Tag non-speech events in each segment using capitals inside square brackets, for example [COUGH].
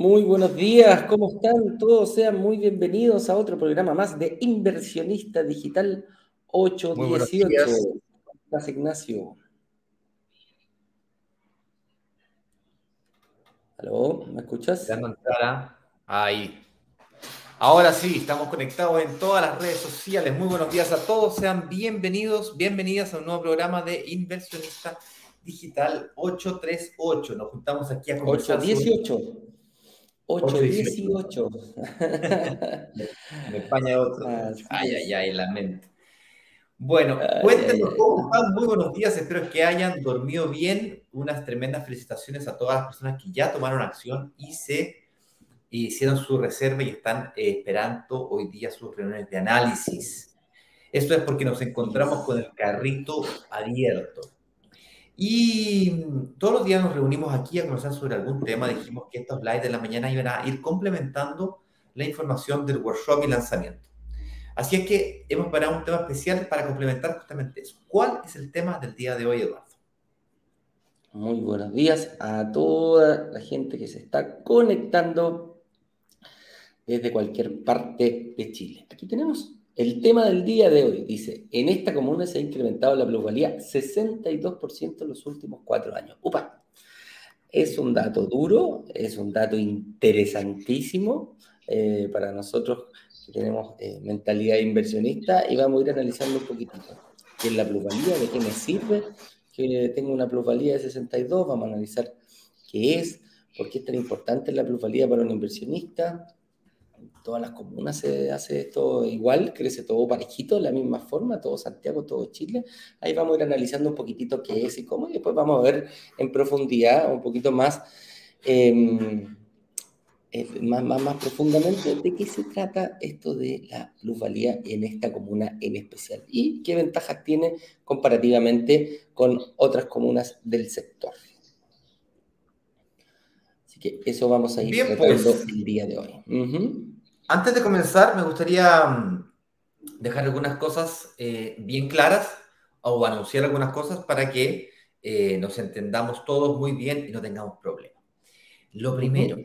Muy buenos días, ¿cómo están? Todos sean muy bienvenidos a otro programa más de Inversionista Digital 818. Gracias, Ignacio. ¿Aló? ¿Me escuchas? Ahí. Ahora sí, estamos conectados en todas las redes sociales. Muy buenos días a todos. Sean bienvenidos, bienvenidas a un nuevo programa de Inversionista Digital 838. Nos juntamos aquí a conversar. 818. 818. en España otro. ay, ay, ay, la mente. Bueno, cuéntenos cómo están. Muy buenos días. Espero que hayan dormido bien. Unas tremendas felicitaciones a todas las personas que ya tomaron acción y se hicieron su reserva y están eh, esperando hoy día sus reuniones de análisis. Esto es porque nos encontramos con el carrito abierto. Y todos los días nos reunimos aquí a conversar sobre algún tema. Dijimos que estos lives de la mañana iban a ir complementando la información del workshop y lanzamiento. Así es que hemos parado un tema especial para complementar justamente eso. ¿Cuál es el tema del día de hoy, Eduardo? Muy buenos días a toda la gente que se está conectando desde cualquier parte de Chile. Aquí tenemos el tema del día de hoy dice, en esta comuna se ha incrementado la plusvalía 62% en los últimos cuatro años. ¡Upa! Es un dato duro, es un dato interesantísimo eh, para nosotros que tenemos eh, mentalidad inversionista y vamos a ir analizando un poquitito qué es la plusvalía, de qué me sirve, que tengo una plusvalía de 62, vamos a analizar qué es, por qué es tan importante la plusvalía para un inversionista, todas las comunas se hace esto igual, crece todo parejito, de la misma forma, todo Santiago, todo Chile. Ahí vamos a ir analizando un poquitito qué es y cómo, y después vamos a ver en profundidad, un poquito más, em, eh, más, más, más, profundamente de qué se trata esto de la plusvalía en esta comuna en especial y qué ventajas tiene comparativamente con otras comunas del sector. Así que eso vamos a ir Bien, tratando pues. el día de hoy. Antes de comenzar, me gustaría mm, dejar algunas cosas eh, bien claras o anunciar algunas cosas para que eh, nos entendamos todos muy bien y no tengamos problemas. Lo primero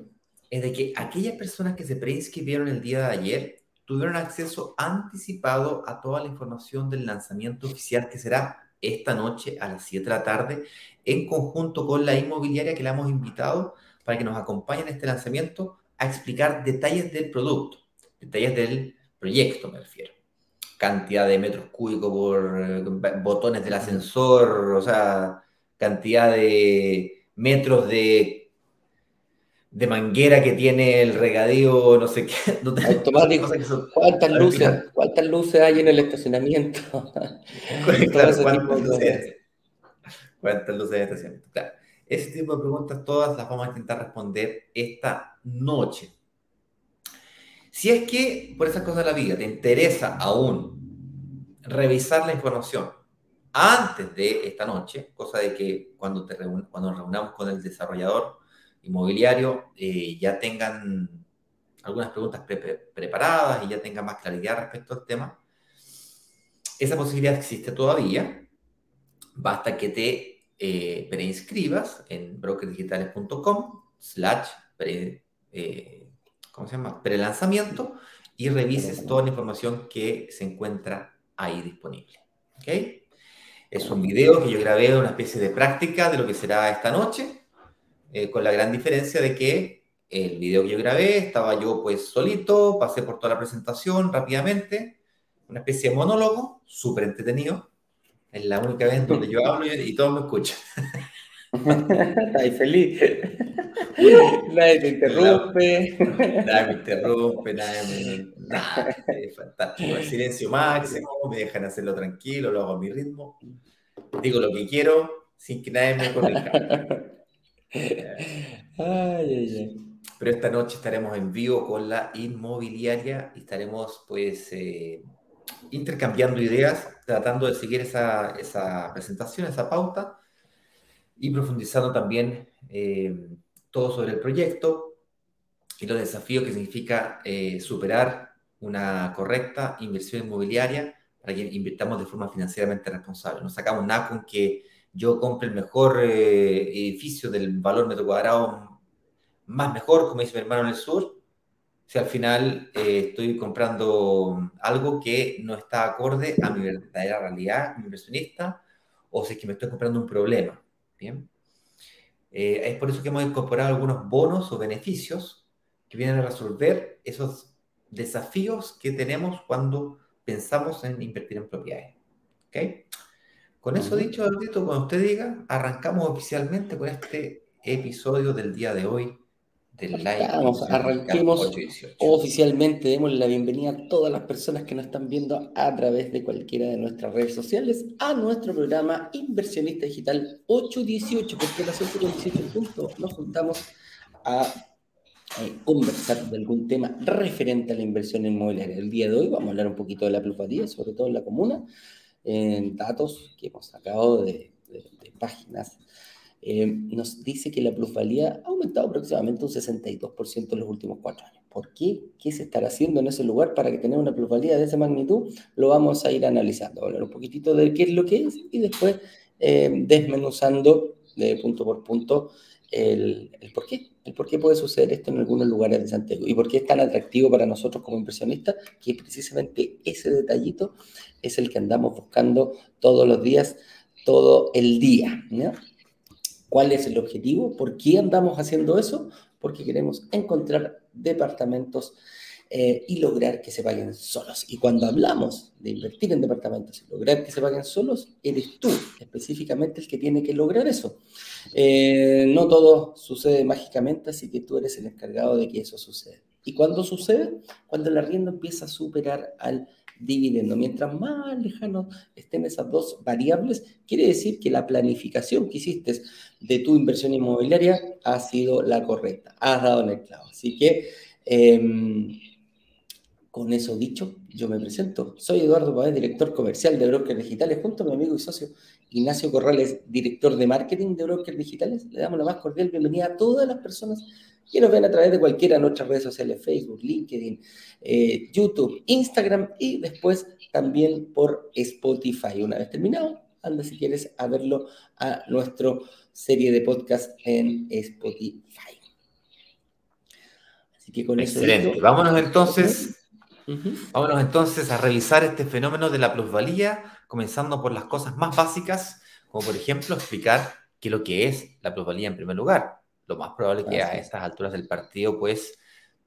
es de que aquellas personas que se preinscribieron el día de ayer tuvieron acceso anticipado a toda la información del lanzamiento oficial que será esta noche a las 7 de la tarde en conjunto con la inmobiliaria que la hemos invitado para que nos acompañe en este lanzamiento a explicar detalles del producto, detalles del proyecto, me refiero. Cantidad de metros cúbicos por eh, botones del ascensor, o sea, cantidad de metros de, de manguera que tiene el regadío, no sé qué. [LAUGHS] Automático. ¿Cuántas luces, ¿Cuántas luces hay en el estacionamiento? [LAUGHS] ¿cuántas, luces, ¿Cuántas luces hay en el estacionamiento? Claro. Ese tipo de preguntas todas las vamos a intentar responder esta noche. Si es que por esas cosas de la vida te interesa aún revisar la información antes de esta noche, cosa de que cuando, te cuando nos reunamos con el desarrollador inmobiliario eh, ya tengan algunas preguntas preparadas y ya tengan más claridad respecto al tema, esa posibilidad existe todavía. Basta que te eh, preinscribas en brokerdigitales.com slash pre, eh, prelanzamiento y revises toda la información que se encuentra ahí disponible. ¿Ok? Es un video que yo grabé, una especie de práctica de lo que será esta noche, eh, con la gran diferencia de que el video que yo grabé estaba yo pues solito, pasé por toda la presentación rápidamente, una especie de monólogo, súper entretenido, es la única vez donde yo hablo y, todos me escuchan. [LAUGHS] Ay, feliz. nadie te interrumpe. Nadie me interrumpe, nadie me. Nada, es fantástico. El silencio máximo, me dejan hacerlo tranquilo, lo hago a mi ritmo. Digo lo que quiero sin que nadie me corrija. Ay, ay, ay. Pero esta noche estaremos en vivo con la inmobiliaria y estaremos, pues, eh, intercambiando ideas, tratando de seguir esa, esa presentación, esa pauta, y profundizando también eh, todo sobre el proyecto y los desafíos que significa eh, superar una correcta inversión inmobiliaria para que invirtamos de forma financieramente responsable. No sacamos nada con que yo compre el mejor eh, edificio del valor metro cuadrado más mejor, como dice mi hermano en el sur, si al final eh, estoy comprando algo que no está acorde a mi verdadera realidad como inversionista, o si es que me estoy comprando un problema. Bien. Eh, es por eso que hemos incorporado algunos bonos o beneficios que vienen a resolver esos desafíos que tenemos cuando pensamos en invertir en propiedades. ¿Okay? Con eso dicho, Alberto, cuando usted diga, arrancamos oficialmente con este episodio del día de hoy del live. Arranquemos oficialmente, demos la bienvenida a todas las personas que nos están viendo a través de cualquiera de nuestras redes sociales a nuestro programa Inversionista Digital 818, porque a las 818 puntos nos juntamos a eh, conversar de algún tema referente a la inversión inmobiliaria. El día de hoy vamos a hablar un poquito de la plusvalía, sobre todo en la comuna, en datos que hemos sacado de, páginas. Eh, nos dice que la plusvalía ha aumentado aproximadamente un 62% en los últimos cuatro años. ¿Por qué? ¿Qué se estará haciendo en ese lugar para que tenga una plusvalía de esa magnitud? Lo vamos a ir analizando, hablar un poquitito de qué es lo que es y después eh, desmenuzando de punto por punto el, por qué, el por qué puede suceder esto en algunos lugares de Santiago y por qué es tan atractivo para nosotros como inversionistas, que precisamente ese detallito es el que andamos buscando todos los días, todo el día. ¿Cuál es el objetivo? ¿Por qué andamos haciendo eso? Porque queremos encontrar departamentos eh, y lograr que se paguen solos. Y cuando hablamos de invertir en departamentos y lograr que se paguen solos, eres tú específicamente el que tiene que lograr eso. Eh, no todo sucede mágicamente, así que tú eres el encargado de que eso suceda. ¿Y cuándo sucede? Cuando el arriendo empieza a superar al dividendo. Mientras más lejanos estén esas dos variables, quiere decir que la planificación que hiciste de tu inversión inmobiliaria ha sido la correcta, has dado en el clavo. Así que em, con eso dicho, yo me presento. Soy Eduardo Páez, director comercial de Brokers Digitales, junto a mi amigo y socio Ignacio Corrales, director de marketing de Brokers Digitales. Le damos la más cordial bienvenida a todas las personas que nos ven a través de cualquiera de nuestras redes sociales, Facebook, LinkedIn, eh, YouTube, Instagram y después también por Spotify. Una vez terminado, anda si quieres a verlo a nuestra serie de podcast en Spotify. Así que con Excelente. eso. Vámonos entonces Vámonos entonces a revisar este fenómeno de la plusvalía, comenzando por las cosas más básicas, como por ejemplo explicar qué es lo que es la plusvalía en primer lugar. Lo más probable es que a estas alturas del partido, pues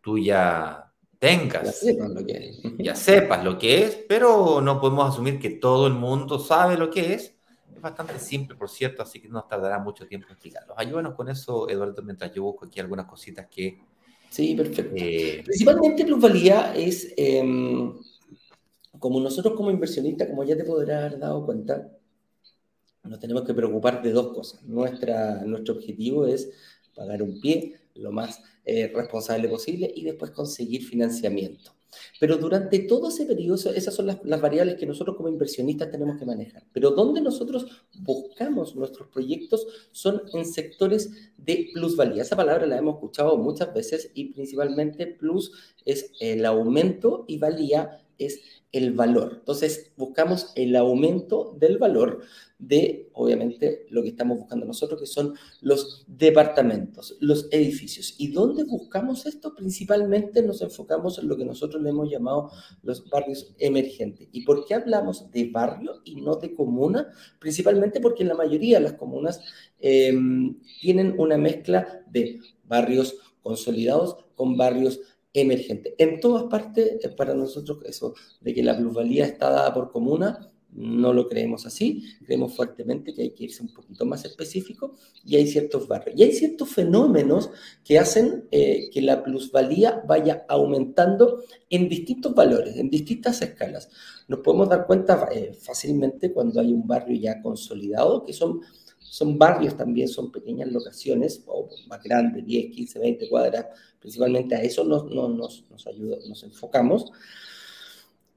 tú ya tengas, ya sepas lo que es, [LAUGHS] ya sepas lo que es pero no podemos asumir que todo el mundo sabe lo que es. Es bastante simple, por cierto, así que no nos tardará mucho tiempo explicarlo. Ayúdanos con eso, Eduardo, mientras yo busco aquí algunas cositas que Sí, perfecto. Eh, Principalmente plusvalía es, em, como nosotros como inversionistas, como ya te podrás haber dado cuenta, nos tenemos que preocupar de dos cosas. Nuestra, nuestro objetivo es pagar un pie lo más eh, responsable posible y después conseguir financiamiento. Pero durante todo ese periodo, esas son las, variables que nosotros como inversionistas tenemos que manejar. Pero donde nosotros buscamos nuestros proyectos son en sectores de plusvalía. Esa palabra la hemos escuchado muchas veces y principalmente plus es el aumento y valía es el valor. Entonces, buscamos el aumento del valor de, obviamente, lo que estamos buscando nosotros, que son los departamentos, los edificios. ¿Y dónde buscamos esto? Principalmente nos enfocamos en lo que nosotros le hemos llamado los barrios emergentes. ¿Y por qué hablamos de barrio y no de comuna? Principalmente porque la mayoría de las comunas em, tienen una mezcla de barrios consolidados con barrios emergentes. En todas partes, para nosotros eso de que la plusvalía está dada por comuna, no lo creemos así, creemos fuertemente que hay que irse un poquito más específico y hay ciertos barrios. Y hay ciertos fenómenos que hacen eh, que la plusvalía vaya aumentando en distintos valores, en distintas escalas. Nos podemos dar cuenta eh, fácilmente cuando hay un barrio ya consolidado, que son, son barrios también, son pequeñas locaciones, o más grandes, 10, 15, 20 cuadras, principalmente a eso nos, nos, nos ayuda, nos enfocamos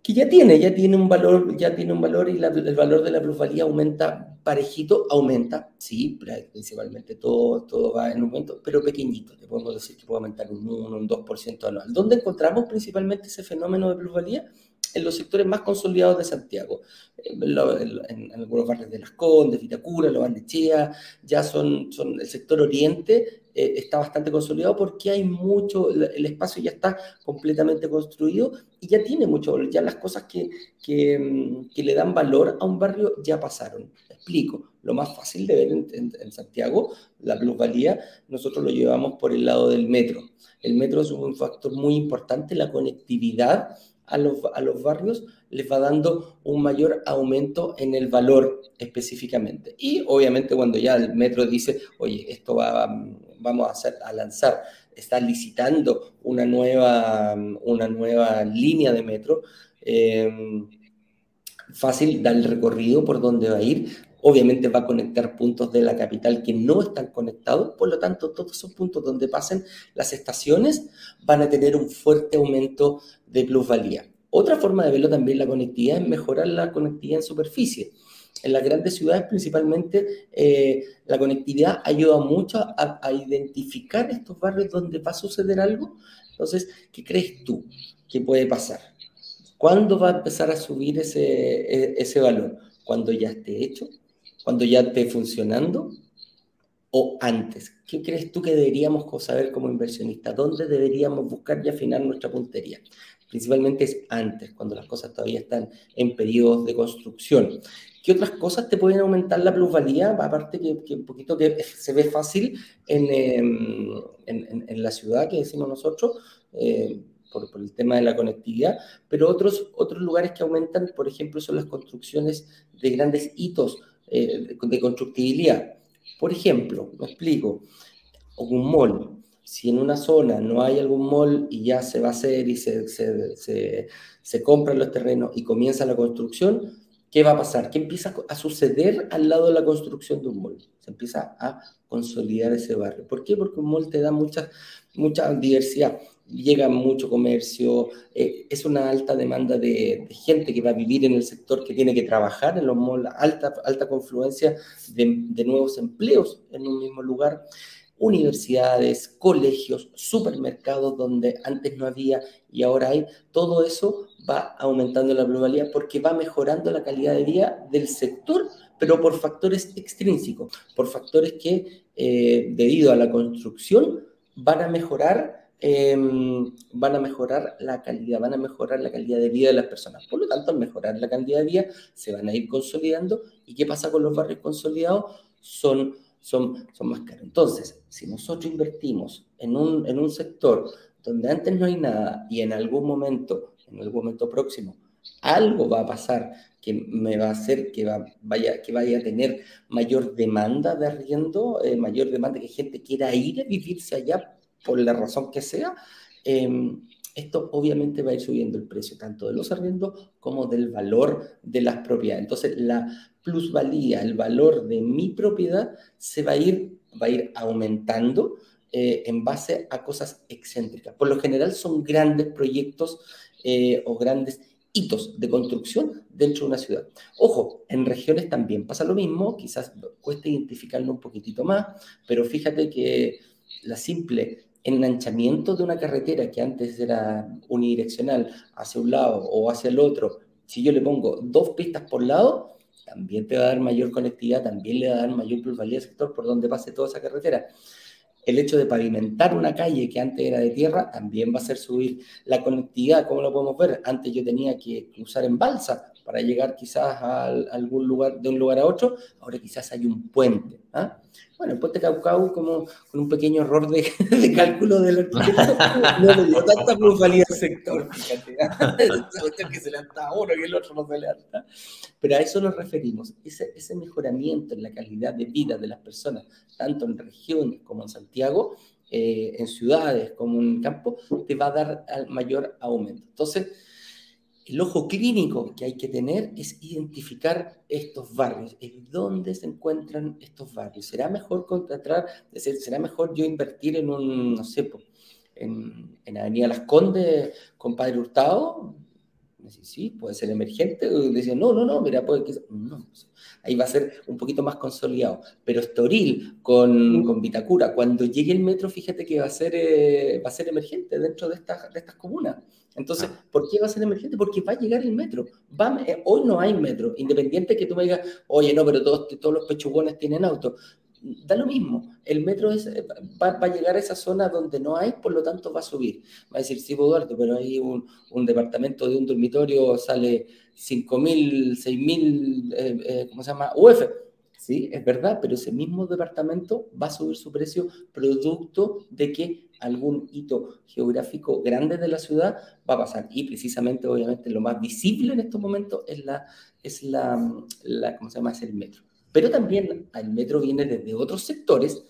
que ya tiene, ya tiene un valor, ya tiene un valor y el valor de la plusvalía aumenta parejito, aumenta, sí, principalmente todo, todo va en aumento, pero pequeñito, le podemos decir que puede aumentar un 1, un 2% anual. ¿Dónde encontramos principalmente ese fenómeno de plusvalía? En los sectores más consolidados de Santiago, en, algunos barrios de Las Condes, Vitacura, Lo Bandechea, ya son, son el sector oriente eh, está bastante consolidado porque hay mucho, el espacio ya está completamente construido y ya tiene mucho valor, ya las cosas que, que, mm, que le dan valor a un barrio ya pasaron. Explico, lo más fácil de ver en, Santiago, la plusvalía, nosotros lo llevamos por el lado del metro. El metro es un factor muy importante, la conectividad a los, a los barrios les va dando un mayor aumento en el valor específicamente. Y obviamente cuando ya el metro dice, oye, esto va, vamos a, hacer, a lanzar, está licitando una nueva, una nueva línea de metro, eh, fácil dar el recorrido por donde va a ir. Obviamente va a conectar puntos de la capital que no están conectados, por lo tanto todos esos puntos donde pasen las estaciones van a tener un fuerte aumento de plusvalía. Otra forma de verlo también la conectividad es mejorar la conectividad en superficie. En las grandes ciudades principalmente eh, la conectividad ayuda mucho a, identificar estos barrios donde va a suceder algo. Entonces, ¿qué crees tú que puede pasar? ¿Cuándo va a empezar a subir ese, e, ese valor? ¿Cuando ya esté hecho? ¿Cuando ya esté funcionando? ¿O antes? ¿Qué crees tú que deberíamos saber como inversionistas? ¿Dónde deberíamos buscar y afinar nuestra puntería? principalmente es antes, cuando las cosas todavía están en periodos de construcción. ¿Qué otras cosas te pueden aumentar la plusvalía? Aparte que, un poquito que [LAUGHS] se ve fácil en, em, en, en, la ciudad, que decimos nosotros, eh, por, por, el tema de la conectividad, pero otros, otros lugares que aumentan, por ejemplo, son las construcciones de grandes hitos eh, de, constructibilidad. Por ejemplo, me explico, un mall, si en una zona no hay algún mall y ya se va a hacer y se, se, se, se, compran los terrenos y comienza la construcción, ¿qué va a pasar? ¿Qué empieza a suceder al lado de la construcción de un mall? Se empieza a consolidar ese barrio. ¿Por qué? Porque un mall te da mucha, mucha diversidad. Llega mucho comercio, eh, es una alta demanda de, gente que va a vivir en el sector, que tiene que trabajar en los malls, alta, alta confluencia de, de nuevos empleos en un mismo lugar. Universidades, colegios, supermercados donde antes no había y ahora hay, todo eso va aumentando la globalidad porque va mejorando la calidad de vida del sector, pero por factores extrínsecos, por factores que eh, debido a la construcción van a mejorar eh, van a mejorar la calidad, van a mejorar la calidad de vida de las personas. Por lo tanto, al mejorar la calidad de vida, se van a ir consolidando. ¿Y qué pasa con los barrios consolidados? Son son, son más caros. Entonces, si nosotros invertimos en un, en un sector donde antes no hay nada y en algún momento, en algún momento próximo, algo va a pasar que me va a hacer que, va, vaya, que vaya a tener mayor demanda de arriendo, eh, mayor demanda que gente quiera ir a vivirse allá por la razón que sea, eh, esto obviamente va a ir subiendo el precio tanto de los arriendos como del valor de las propiedades. Entonces, la plusvalía, el valor de mi propiedad se va a ir, va a ir aumentando eh, en base a cosas excéntricas. Por lo general son grandes proyectos eh, o grandes hitos de construcción dentro de una ciudad. Ojo, en regiones también pasa lo mismo, quizás cuesta identificarlo un poquitito más, pero fíjate que la simple enganchamiento de una carretera que antes era unidireccional hacia un lado o hacia el otro, si yo le pongo dos pistas por lado, también te va a dar mayor conectividad, también le va a dar mayor plusvalía al sector por donde pase toda esa carretera. El hecho de pavimentar una calle que antes era de tierra también va a hacer subir la conectividad, como lo podemos ver. Antes yo tenía que cruzar en balsa para llegar quizás a algún lugar, de un lugar a otro, ahora quizás hay un puente. ¿ah? Bueno, el puente Caucau, como con un pequeño error de, [LAUGHS] de cálculo del arquitecto, no le dio tanta plusvalía al sector, fíjate. [LAUGHS] Esa que se a uno y el otro no se levanta. Pero a eso nos referimos, ese, ese mejoramiento en la calidad de vida de las personas, tanto en regiones como en Santiago, eh, en ciudades como en campo, te va a dar mayor aumento. Entonces, el ojo clínico que hay que tener es identificar estos barrios, en dónde se encuentran estos barrios. ¿Será mejor contratar, decir, será mejor yo invertir en un, no sé, en, en Avenida Las Condes con Padre Hurtado? Sí, sí, puede ser emergente. Decían, no, no, no, mira, puede que... No, ahí va a ser un poquito más consolidado. Pero Estoril con, con Vitacura, cuando llegue el metro, fíjate que va a ser, eh, va a ser emergente dentro de estas, de estas comunas. Entonces, ah. ¿por qué va a ser emergente? Porque va a llegar el metro. Va, eh, hoy no hay metro, independiente que tú me digas, oye, no, pero todos, todos los pechugones tienen auto. da lo mismo. El metro es, va, a llegar a esa zona donde no hay, por lo tanto va a subir. Va a decir, sí, Eduardo, pero hay un, un departamento de un dormitorio sale 5.000, 6.000, eh, eh, ¿cómo se llama? UF. Sí, es verdad, pero ese mismo departamento va a subir su precio producto de que algún hito geográfico grande de la ciudad va a pasar. Y precisamente, obviamente, lo más visible en estos momentos es la, es la, ¿cómo se llama? Es el metro. Pero también el metro viene desde otros sectores,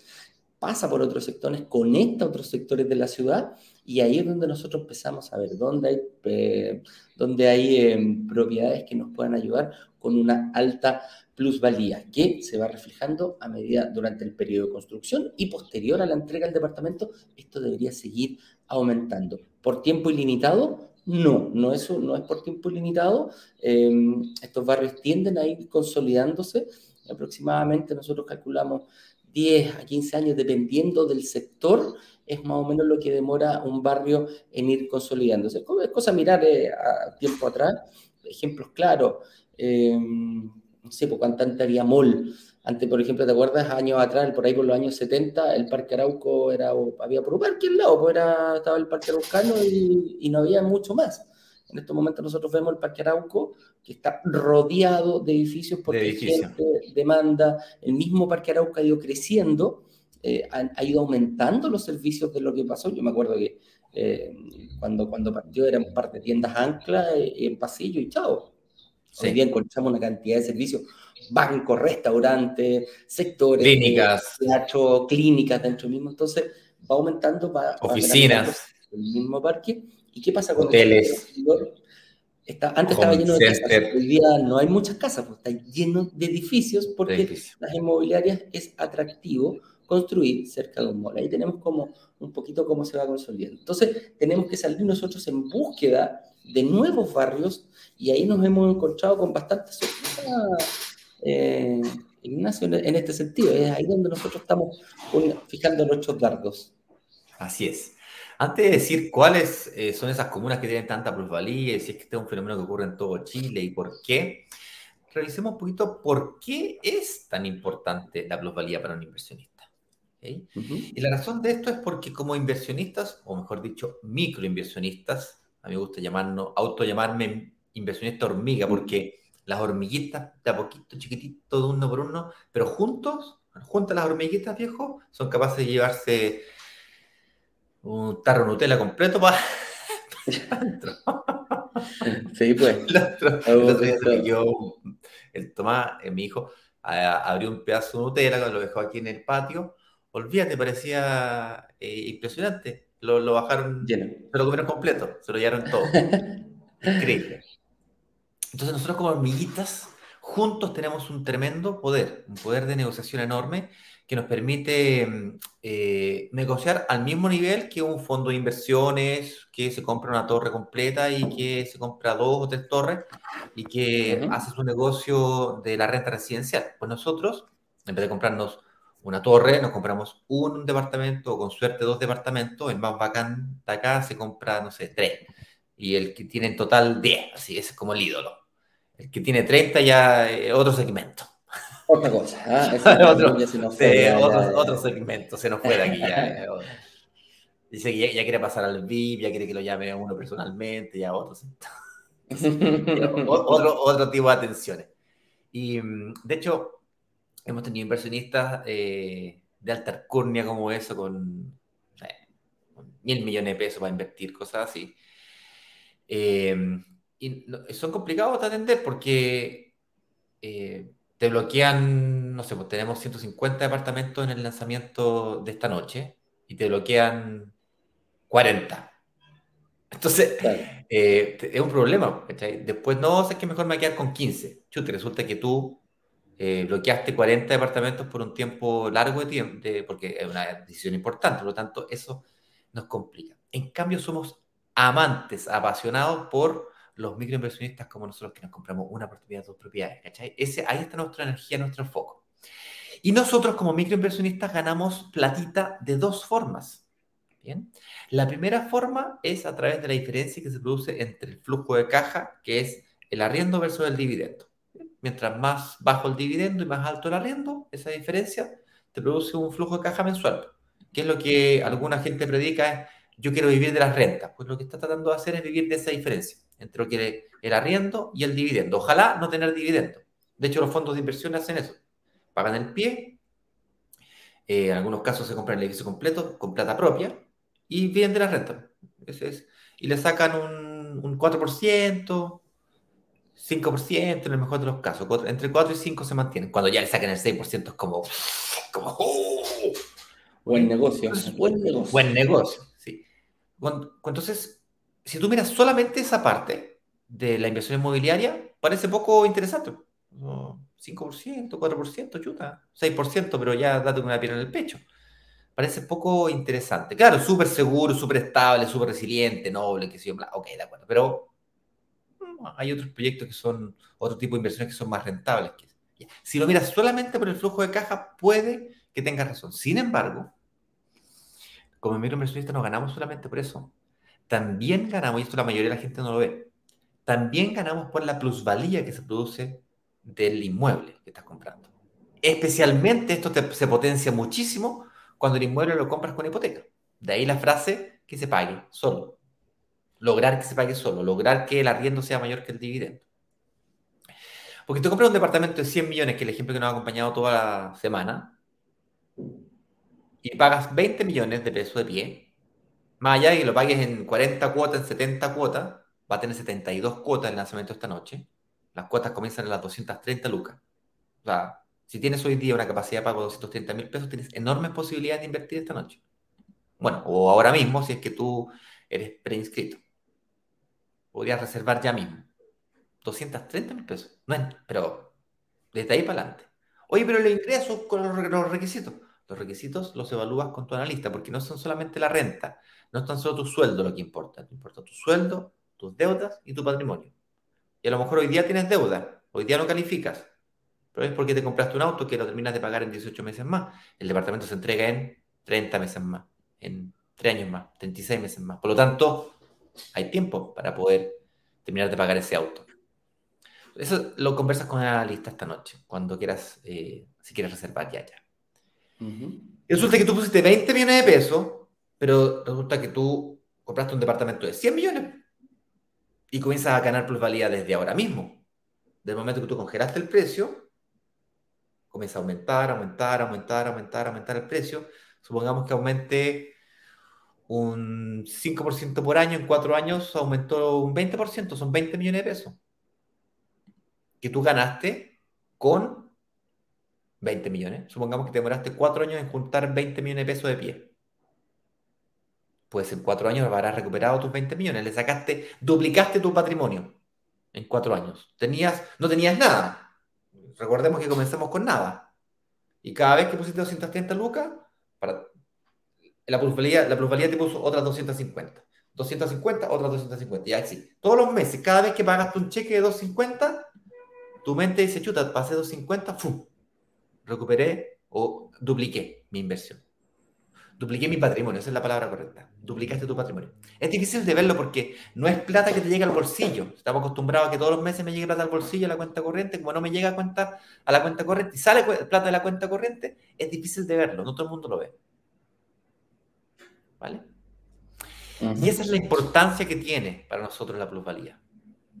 pasa por otros sectores, conecta a otros sectores de la ciudad y ahí es donde nosotros empezamos a ver dónde hay, eh, dónde hay em, propiedades que nos puedan ayudar con una alta plusvalía que se va reflejando a medida durante el periodo de construcción y posterior a la entrega del departamento, esto debería seguir aumentando. ¿Por tiempo ilimitado? No, no es, no es por tiempo ilimitado. Em, estos barrios tienden a ir consolidándose aproximadamente nosotros calculamos 10 a 15 años dependiendo del sector, es más o menos lo que demora un barrio en ir consolidándose. Es cosa mirar eh, a tiempo atrás, ejemplos claros, eh, no sé, por pues, cuánto había mall. Antes, por ejemplo, ¿te acuerdas? Años atrás, por ahí por los años 70, el Parque Arauco era, había por un parque al lado, pues era, estaba el Parque Araucano y, y no había mucho más. En estos momentos nosotros vemos el Parque Arauco que está rodeado de edificios porque gente demanda. El mismo Parque Arauco ha ido creciendo, eh, ha, ido aumentando los servicios de lo que pasó. Yo me acuerdo que eh, cuando, cuando partió eran un par de tiendas ancla eh, en pasillo y chao. Hoy día encontramos una cantidad de servicios, bancos, restaurantes, sectores, clínicas, clínicas dentro mismo. Entonces va aumentando, va oficinas, el mismo parque ¿Y qué pasa con hoteles? Está, antes estaba lleno de casas, hoy día no hay muchas casas, pues está lleno de edificios porque las inmobiliarias es atractivo construir cerca de un mall. Ahí tenemos como un poquito cómo se va consolidando. Entonces, tenemos que salir nosotros en búsqueda de nuevos barrios y ahí nos hemos encontrado con bastantes sorpresas, eh, Ignacio, en este sentido. Es ahí donde nosotros estamos fijando nuestros dardos. Así es. Antes de decir cuáles eh, son esas comunas que tienen tanta plusvalía y si es que este es un fenómeno que ocurre en todo Chile y por qué, revisemos un poquito por qué es tan importante la plusvalía para un inversionista. Y la razón de esto es porque como inversionistas, o mejor dicho, microinversionistas, a mí me gusta llamarnos, auto llamarme inversionista hormiga, porque las hormiguitas, de a poquito, chiquitito, de uno por uno, pero juntos, juntas las hormiguitas, viejo, son capaces de llevarse un tarro Nutella completo para [LAUGHS] [LAUGHS] Sí, pues. [LAUGHS] El otro, día yo, el Tomás, eh, mi hijo, abrió un pedazo de Nutella, lo dejó aquí en el patio. Olvídate, parecía eh, impresionante. Lo, lo bajaron, Lleno. se lo comieron completo, se lo llevaron todo. [LAUGHS] Increíble. Entonces nosotros como hormiguitas, juntos tenemos un tremendo poder, un poder de negociación enorme que nos permite mm, eh, negociar al mismo nivel que un fondo de inversiones que se compra una torre completa y que se compra dos o tres torres y que hace su negocio de la renta residencial. Pues nosotros, en vez de comprarnos una torre, nos compramos un departamento o con suerte dos departamentos. El más bacán de acá se compra, no sé, tres. Y el que tiene en total 10, así, ese es como el ídolo. El que tiene 30 ya es otro segmento. Otra cosa. ¿ah? otro, segmento, se nos fue de aquí ya. [LAUGHS] Dice que ya, quiere pasar al VIP, ya quiere que lo llame a uno personalmente, ya otro. [LAUGHS] [LAUGHS] otro, otro tipo de atenciones. Y mm, de hecho, hemos tenido inversionistas eh, de alta alcurnia como eso, con, mil millones de pesos para invertir, cosas así. Eh, y son complicados de atender porque eh, te bloquean, no sé, pues tenemos 150 departamentos en el lanzamiento de esta noche y te bloquean 40. Entonces, eh, es un problema. Después, no, sé que mejor me voy a quedar con 15. Chute, resulta que tú eh, bloqueaste 40 departamentos por un tiempo largo de tiempo, porque es una decisión importante, por lo tanto, eso nos complica. En cambio, somos amantes, apasionados por los microinversionistas como nosotros que nos compramos una propiedad, dos propiedades, ¿cachai? Ese, ahí está nuestra energía, nuestro foco. Y nosotros como microinversionistas ganamos platita de dos formas. Bien. La primera forma es a través de la diferencia que se produce entre el flujo de caja, que es el arriendo versus el dividendo. Mientras más bajo el dividendo y más alto el arriendo, esa diferencia te produce un flujo de caja mensual, que es lo que alguna gente predica, es yo quiero vivir de las rentas. Pues lo que está tratando de hacer es vivir de esa diferencia entre lo que el arriendo y el dividendo. Ojalá no tener dividendo. De hecho, los fondos de inversión hacen eso. Pagan el pie, eh, en algunos casos se compran el edificio completo con plata propia y viven de las rentas. es. Y le sacan un, un 4%, 5% en el mejor de los casos. Entre 4 y 5 se mantienen. Cuando ya le sacan el 6% es como... como ¡oh! Buen negocio. Buen negocio. Buen negocio, sí. Entonces, si tú miras solamente esa parte de la inversión inmobiliaria, parece poco interesante. 5%, 4%, chuta, 6%, pero ya date una piedra en el pecho. Parece poco interesante. Claro, súper seguro, súper estable, súper resiliente, noble, que sí, ok, de acuerdo, pero hay otros proyectos que son, otro tipo de inversiones que son más rentables. Si lo miras solamente por el flujo de caja, puede que tengas razón. Sin embargo, como microinversionista no ganamos solamente por eso. También ganamos, y esto la mayoría de la gente no lo ve, también ganamos por la plusvalía que se produce del inmueble que estás comprando. Especialmente esto se potencia muchísimo cuando el inmueble lo compras con hipoteca. De ahí la frase que se pague solo. Lograr que se pague solo, lograr que el arriendo sea mayor que el dividendo. Porque tú compras un departamento de 100 millones, que es el ejemplo que nos ha acompañado toda la semana, y pagas 20 millones de pesos de pie, más allá de que lo pagues en 40 cuotas, en 70 cuotas, va a tener 72 cuotas el lanzamiento esta noche. Las cuotas comienzan en las 230 lucas. O sea, si tienes hoy día una capacidad de pago de 230 mil pesos, tienes enormes posibilidades de invertir esta noche. Bueno, o ahora mismo, si es que tú eres preinscrito. Podrías reservar ya mismo. 230 mil pesos. No es, pero desde ahí para adelante. Oye, pero el ingreso con los requisitos. Los requisitos los evalúas con tu analista, porque no son solamente la renta, no es tan solo tu sueldo lo que importa. Importa tu sueldo, tus deudas y tu patrimonio. Y a lo mejor hoy día tienes deuda, hoy día no calificas, pero es porque te compraste un auto que lo terminas de pagar en 18 meses más. El departamento se entrega en 30 meses más, en 3 años más, 36 meses más. Por lo tanto, hay tiempo para poder terminar de pagar ese auto. Eso lo conversas con el analista esta noche, cuando quieras, eh, si quieres reservar ya, ya. resulta que tú pusiste 20 millones de pesos, pero resulta que tú compraste un departamento de 100 millones y comienzas a ganar plusvalía desde ahora mismo. Del momento que tú congelaste el precio, comienza a aumentar, aumentar, aumentar, aumentar, aumentar el precio. Supongamos que aumente un 5% por año, en cuatro años aumentó un 20%, son 20 millones de pesos. Que tú ganaste con 20 millones. Supongamos que te demoraste cuatro años en juntar 20 millones de pesos de pie pues en cuatro años habrás recuperado tus 20 millones. Le sacaste, duplicaste tu patrimonio en cuatro años. Tenías, no tenías nada. Recordemos que comenzamos con nada. Y cada vez que pusiste 230 lucas, para, la, plusvalía, la plusvalía te puso otras 250. 250, otras 250. Y así. Todos los meses, cada vez que pagaste un cheque de 250, tu mente dice, chuta, pasé 250, ¡fum! Recuperé o dupliqué mi inversión. Dupliqué mi patrimonio, esa es la palabra correcta. Duplicaste tu patrimonio. Es difícil de verlo porque no es plata que te llega al bolsillo. Estamos acostumbrados a que todos los meses me llegue plata al bolsillo, a la cuenta corriente. Como no me llega a, cuenta, a la cuenta corriente y sale plata de la cuenta corriente, es difícil de verlo. No todo el mundo lo ve. ¿Vale? Y esa es la importancia que tiene para nosotros la plusvalía.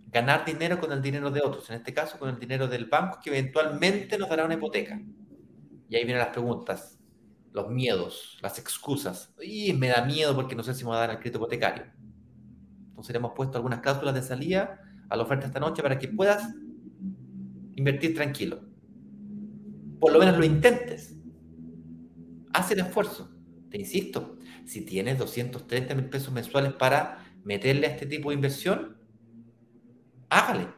Ganar dinero con el dinero de otros, en este caso con el dinero del banco que eventualmente nos dará una hipoteca. Y ahí vienen las preguntas los miedos, las excusas. Y me da miedo porque no sé si me va a dar el crédito hipotecario. Entonces hemos puesto algunas cláusulas de salida a la oferta esta noche para que puedas invertir tranquilo. Por lo menos lo intentes. Haz el esfuerzo. Te insisto, si tienes 230 mil pesos mensuales para meterle a este tipo de inversión, hágale.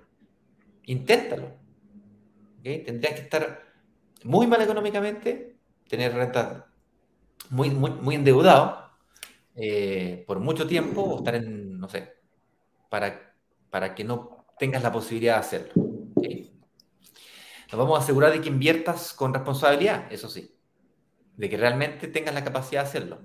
Inténtalo. Tendrías que estar muy mal económicamente tener renta muy, muy, muy endeudado eh, por mucho tiempo o estar en, no sé, para, para que no tengas la posibilidad de hacerlo. Nos vamos a asegurar de que inviertas con responsabilidad, eso sí, de que realmente tengas la capacidad de hacerlo.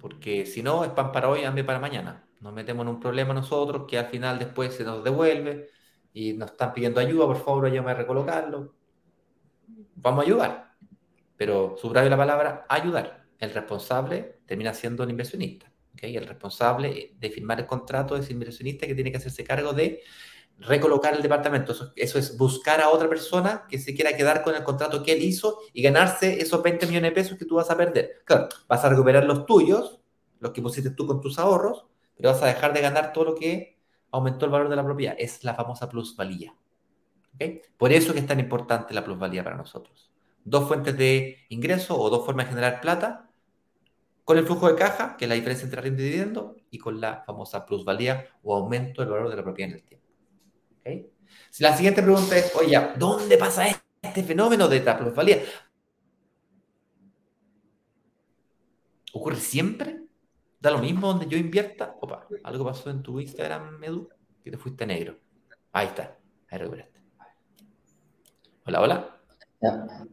Porque si no, es pan para hoy, hambre para mañana. Nos metemos en un problema nosotros que al final después se nos devuelve y nos están pidiendo ayuda, por favor, ayúdame a recolocarlo. Vamos a ayudar pero subrayo la palabra ayudar. El responsable termina siendo el inversionista. ¿okay? El responsable de firmar el contrato es el inversionista que tiene que hacerse cargo de recolocar el departamento. Eso, es buscar a otra persona que se quiera quedar con el contrato que él hizo y ganarse esos 20 millones de pesos que tú vas a perder. Claro, vas a recuperar los tuyos, los que pusiste tú con tus ahorros, pero vas a dejar de ganar todo lo que aumentó el valor de la propiedad. Es la famosa plusvalía. Por eso que es tan importante la plusvalía para nosotros. Dos fuentes de ingreso o dos formas de generar plata con el flujo de caja, que es la diferencia entre renta y dividendo, y con la famosa plusvalía o aumento del valor de la propiedad en el tiempo. Si la siguiente pregunta es, oye, ¿dónde pasa este fenómeno de la plusvalía? ¿Ocurre siempre? ¿Da lo mismo donde yo invierta? Opa, algo pasó en tu Instagram, Medu, que te fuiste negro. Ahí está, ahí recuperaste. Hola, hola.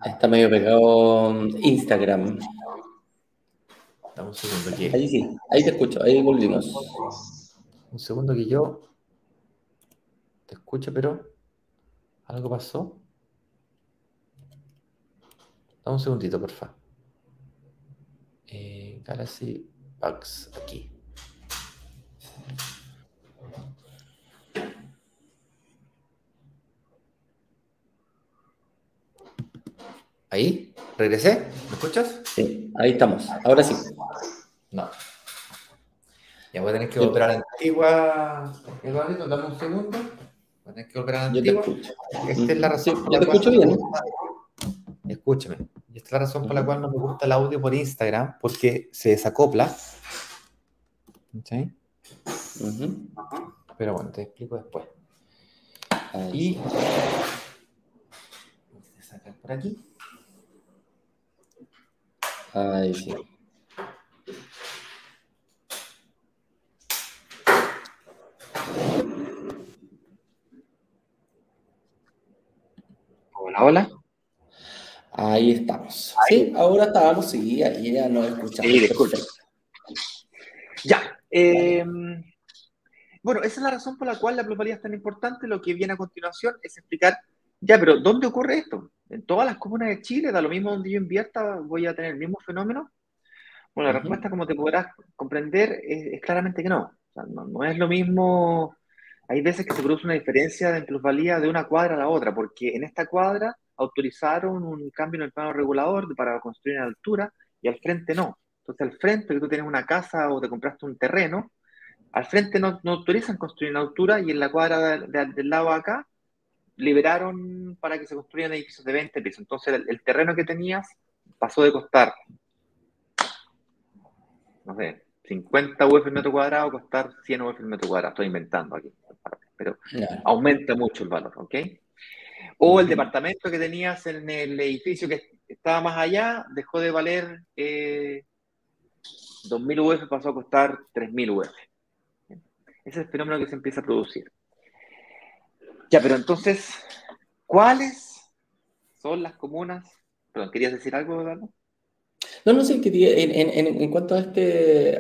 está medio pegado Instagram. Dame un segundo que... Ahí sí, ahí te escucho, ahí volvimos. Un segundo que yo te escucho, pero algo pasó. Dame un segundito, por favor. Eh, Galaxy Bugs, aquí. ¿Ahí? ¿Regresé? ¿Me escuchas? Sí, ahí estamos. Ahora sí. No. Ya voy a tener que volver a la antigua. Eduardo, dame un segundo. Tener que volver a la antigua. Esta es la razón. por la te escucho bien. Escúchame. Y esta es la razón por la cual no me gusta el audio por Instagram, porque se desacopla. ¿Sí? Pero bueno, te explico después. Y. Voy a sacar por aquí. Ay, sí. Hola, hola. Ahí estamos. Sí, ahora estábamos, sí, ahí ya nos escuchamos. Sí, Ya. Eh, bueno, esa es la razón por la cual la plusvalía es tan importante. Lo que viene a continuación es explicar, ya, pero ¿dónde ocurre esto? ¿En todas las comunas de Chile? ¿Da lo mismo donde yo invierta? ¿Voy a tener el mismo fenómeno? Bueno, la respuesta, como te podrás comprender, es, claramente que no. no. no. es lo mismo. Hay veces que se produce una diferencia de plusvalía de una cuadra a la otra, porque en esta cuadra autorizaron un cambio en el plano regulador para construir en altura y al frente no. Entonces, al frente, que tú tienes una casa o te compraste un terreno, al frente no, no autorizan construir en altura y en la cuadra del lado acá liberaron para que se construyan edificios de 20 pisos. Entonces, el, terreno que tenías pasó de costar, no sé, 50 UF el metro cuadrado costar 100 UF el metro cuadrado. Estoy inventando aquí, pero aumenta mucho el valor, ¿ok? O el departamento que tenías en el edificio que estaba más allá dejó de valer eh, 2.000 UF, pasó a costar 3.000 UF. Ese es el fenómeno que se empieza a producir. Ya, pero entonces, ¿cuáles son las comunas? Perdón, ¿querías decir algo, Eduardo? No, no sé, en, en, cuanto a este,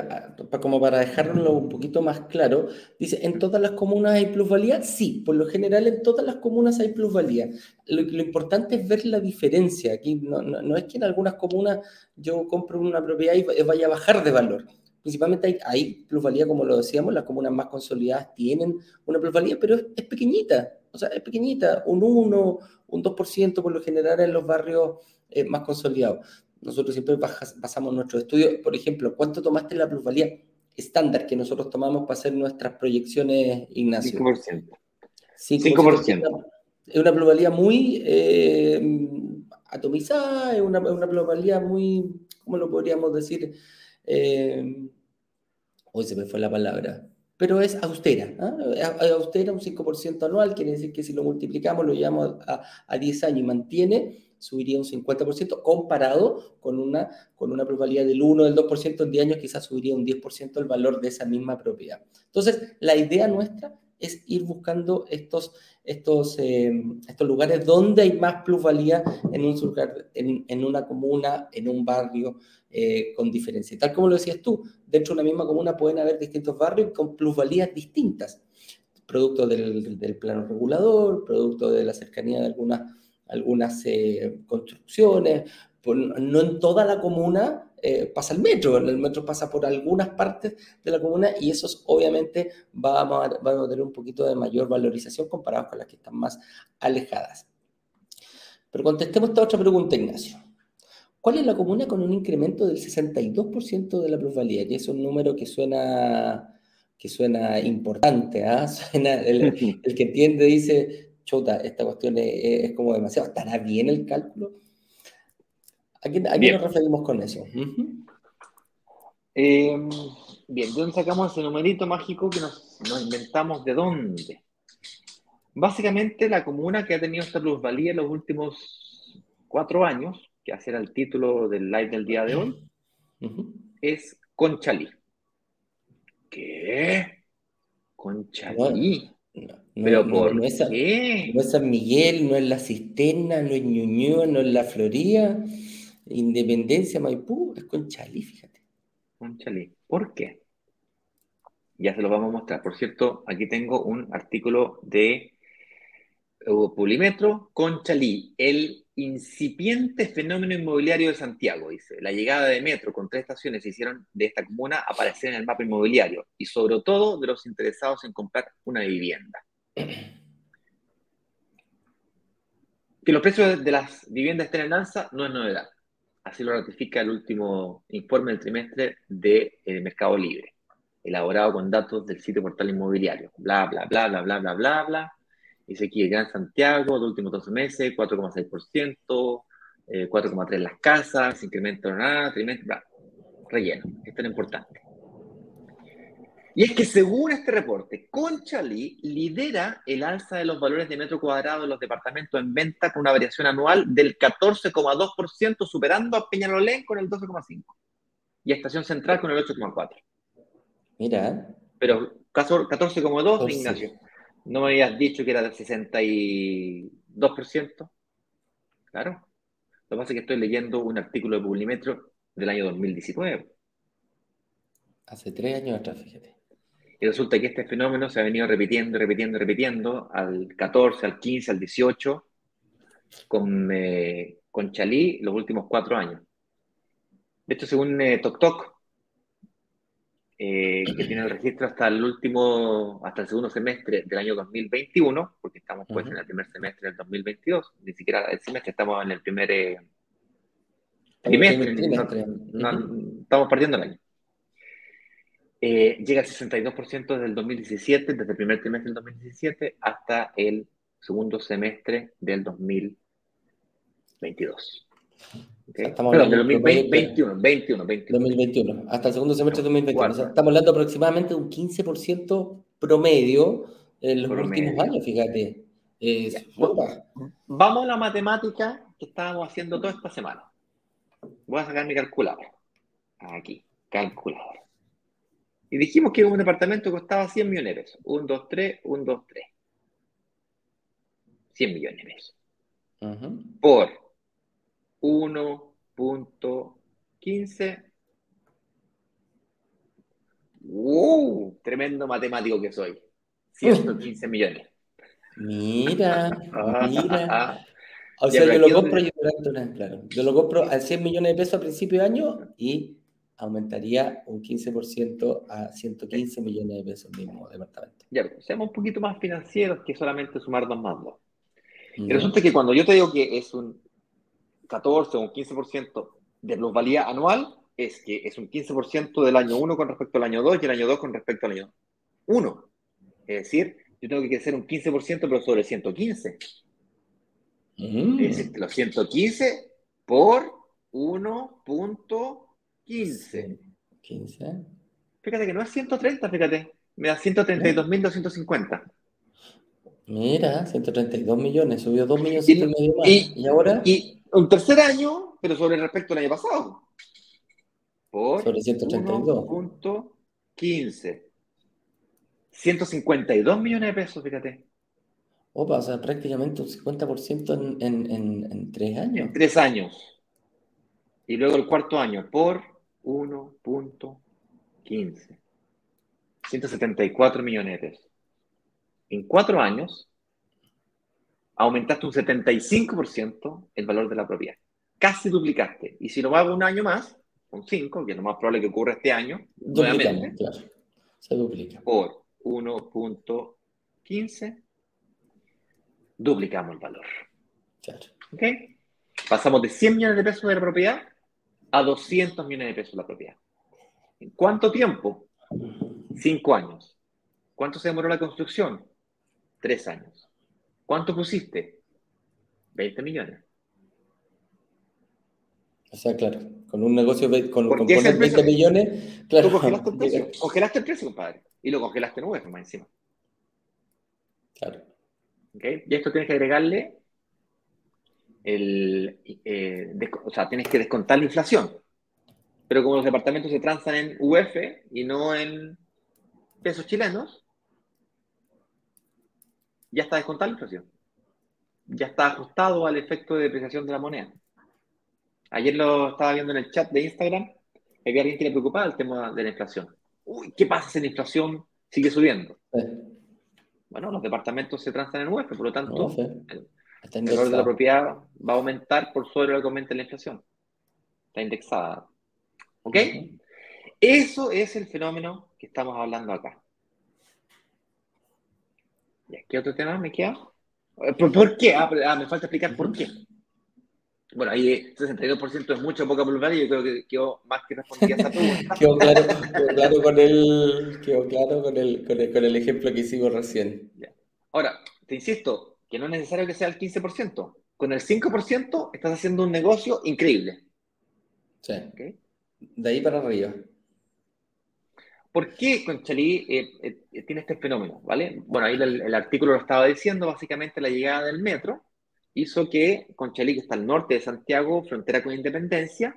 como para dejarlo un poquito más claro, dice, ¿en todas las comunas hay plusvalía? Sí, por lo general en todas las comunas hay plusvalía. Lo, importante es ver la diferencia. Aquí no, es que en algunas comunas yo compro una propiedad y vaya a bajar de valor. Principalmente hay, plusvalía, como lo decíamos, las comunas más consolidadas tienen una plusvalía, pero es, es pequeñita o sea, es pequeñita, un 1, un 2% por lo general en los barrios eh, más consolidados. Nosotros siempre pasamos nuestros estudios, por ejemplo, ¿cuánto tomaste la plusvalía estándar que nosotros tomamos para hacer nuestras proyecciones, Ignacio? 5%. 5%. Es una plusvalía muy eh, atomizada, es una, una, plusvalía muy, ¿cómo lo podríamos decir? Eh, hoy se me fue la palabra pero es austera. ¿ah? Austera, un 5% anual, quiere decir que si lo multiplicamos, lo llevamos a, a 10 años y mantiene, subiría un 50%, comparado con una, con una probabilidad del 1 o del 2% en 10 años, quizás subiría un 10% el valor de esa misma propiedad. Entonces, la idea nuestra es ir buscando estos, estos, eh, estos lugares donde hay más plusvalía en, un lugar, en, en una comuna, en un barrio, eh, con diferencia. Tal como lo decías tú, dentro de una misma comuna pueden haber distintos barrios con plusvalías distintas, producto del, del plano regulador, producto de la cercanía de algunas algunas eh, construcciones, no en toda la comuna eh, pasa el metro, el metro pasa por algunas partes de la comuna y eso obviamente va a, tener un poquito de mayor valorización comparado con las que están más alejadas. Pero contestemos esta otra pregunta, Ignacio. ¿Cuál es la comuna con un incremento del 62% de la plusvalía? Que es un número que suena, que suena importante, ¿ah? [LAUGHS] el, que entiende dice, chuta, esta cuestión es, como demasiado, ¿estará bien el cálculo? ¿A qué, nos referimos con eso? Em, bien, ¿de dónde sacamos ese numerito mágico que nos, inventamos? ¿De dónde? Básicamente la comuna que ha tenido esta plusvalía en los últimos cuatro años, que hace el título del live del día de hoy, es Conchalí. ¿Qué? Conchalí. ¿Pero por no es, qué? No es San Miguel, no es La Cisterna, no es Ñuñoa, no es La Florida. Independencia Maipú es Conchalí, fíjate. Conchalí. ¿Por qué? Ya se lo vamos a mostrar. Por cierto, aquí tengo un artículo de Publimetro, Conchalí, el incipiente fenómeno inmobiliario de Santiago, dice. La llegada de Metro con tres estaciones hicieron de esta comuna aparecer en el mapa inmobiliario y sobre todo de los interesados en comprar una vivienda. Que los precios de las viviendas estén en alza no es novedad. Así lo ratifica el último informe del trimestre de eh, Mercado Libre, elaborado con datos del sitio portal inmobiliario. Bla, bla, bla, bla, bla, bla, bla, bla. Dice aquí el Gran Santiago, los últimos 12 meses, 4,6%, 4,3% las casas, incremento nada, trimestre, bla. Relleno. Esto es lo importante. Y es que según este reporte, Conchalí lidera el alza de los valores de metro cuadrado de los departamentos en venta con una variación anual del 14,2%, superando a Peñalolén con el 12,5%. Y a Estación Central con el 8,4%. Mira. Pero 14,2%, Ignacio. ¿No me habías dicho que era del 62%? Claro. Lo que pasa es que estoy leyendo un artículo de Publimetro del año 2019. Hace tres años atrás, fíjate. Y resulta que este fenómeno se ha venido repitiendo, repitiendo, repitiendo al 14, al 15, al 18, con, eh, con Chalí los últimos cuatro años. De hecho, según eh, TokTok, eh, que tiene el registro hasta el último, hasta el segundo semestre del año 2021, porque estamos pues en el primer semestre del 2022, ni siquiera el semestre, estamos en el primer eh, trimestre, estamos partiendo el año. Eh, llega al 62% desde el 2017, desde el primer trimestre del 2017 hasta el segundo semestre del 2022. Estamos Perdón, del 2021, 21, 2021, hasta el segundo semestre del 2021. estamos hablando aproximadamente de un 15% promedio en los últimos años, fíjate. Vamos a la matemática que estábamos haciendo toda esta semana. Voy a sacar mi calculador. Aquí, calculador. Y dijimos que un departamento costaba 100 millones de pesos. 1, 2, 3, 1, 2, 3. 100 millones de pesos. Por 1.15. ¡Wow! Tremendo matemático que soy. 115 millones. Mira, mira. [LAUGHS] O sea, yo lo compro y claro. Yo lo compro a 100 millones de pesos a principio de año y aumentaría un 15% a 115 millones de pesos mismo departamento. Ya, seamos un poquito más financieros que solamente sumar dos más dos. Y resulta que cuando yo te digo que es un 14 o un 15% de plusvalía anual, es que es un 15% del año 1 con respecto al año 2 y el año 2 con respecto al año 1. Es decir, yo tengo que crecer un 15% pero sobre 115. Mm. Es decir, los 115 por 1. 15. 15. Fíjate que no es 130, fíjate. Me da 132.250. Mira, 132 millones, subió 2 millones y, medio más. Y, ahora? Y un tercer año, pero sobre respecto al año pasado. Por sobre 132.15. 152 millones de pesos, fíjate. Opa, o sea, prácticamente un 50% en, en, en, en tres años. En tres años. Y luego el cuarto año, por 1.15. 174 millones de pesos. En cuatro años aumentaste un 75% el valor de la propiedad. Casi duplicaste. Y si lo hago un año más, con 5, que es lo más probable que ocurra este año, nuevamente, claro. se duplica. Por 1.15, duplicamos el valor. Claro. ¿Ok? Pasamos de 100 millones de pesos de la propiedad a 200 millones de pesos de la propiedad. ¿En cuánto tiempo? Cinco años. ¿Cuánto se demoró la construcción? Tres años. ¿Cuánto pusiste? 20 millones. O sea, claro, con un negocio con, con 20 millones, claro. Tú congelaste el precio, [LAUGHS] congelaste el precio, compadre, y lo congelaste en UF más encima. Claro. ¿Okay? Y esto tienes que agregarle el, eh, o sea, tienes que descontar la inflación. Pero como los departamentos se transan en UF y no en pesos chilenos, ya está descontada la inflación. Ya está ajustado al efecto de depreciación de la moneda. Ayer lo estaba viendo en el chat de Instagram, había alguien que le preocupaba el tema de la inflación. Uy, ¿qué pasa si la inflación sigue subiendo? Bueno, los departamentos se transan en UF, por lo tanto, el, valor de la propiedad va a aumentar por sobre lo que aumenta la inflación. Está indexada. ¿Ok? Eso es el fenómeno que estamos hablando acá. ¿Qué otro tema me queda? ¿Por, qué? Ah, ah, me falta explicar por qué. Bueno, ahí 62% es mucho, poca voluntad y yo creo que quedó más que respondida esa pregunta. [LAUGHS] quedó, claro, claro, con el, quedó claro con el, con el, con el ejemplo que hicimos recién. Ahora, te insisto, que no es necesario que sea el 15%. Con el 5% estás haciendo un negocio increíble. Sí. De ahí para arriba. ¿Por qué Conchalí eh, eh, tiene este fenómeno? ¿vale? Bueno, ahí el, artículo lo estaba diciendo, básicamente la llegada del metro hizo que Conchalí, que está al norte de Santiago, frontera con Independencia,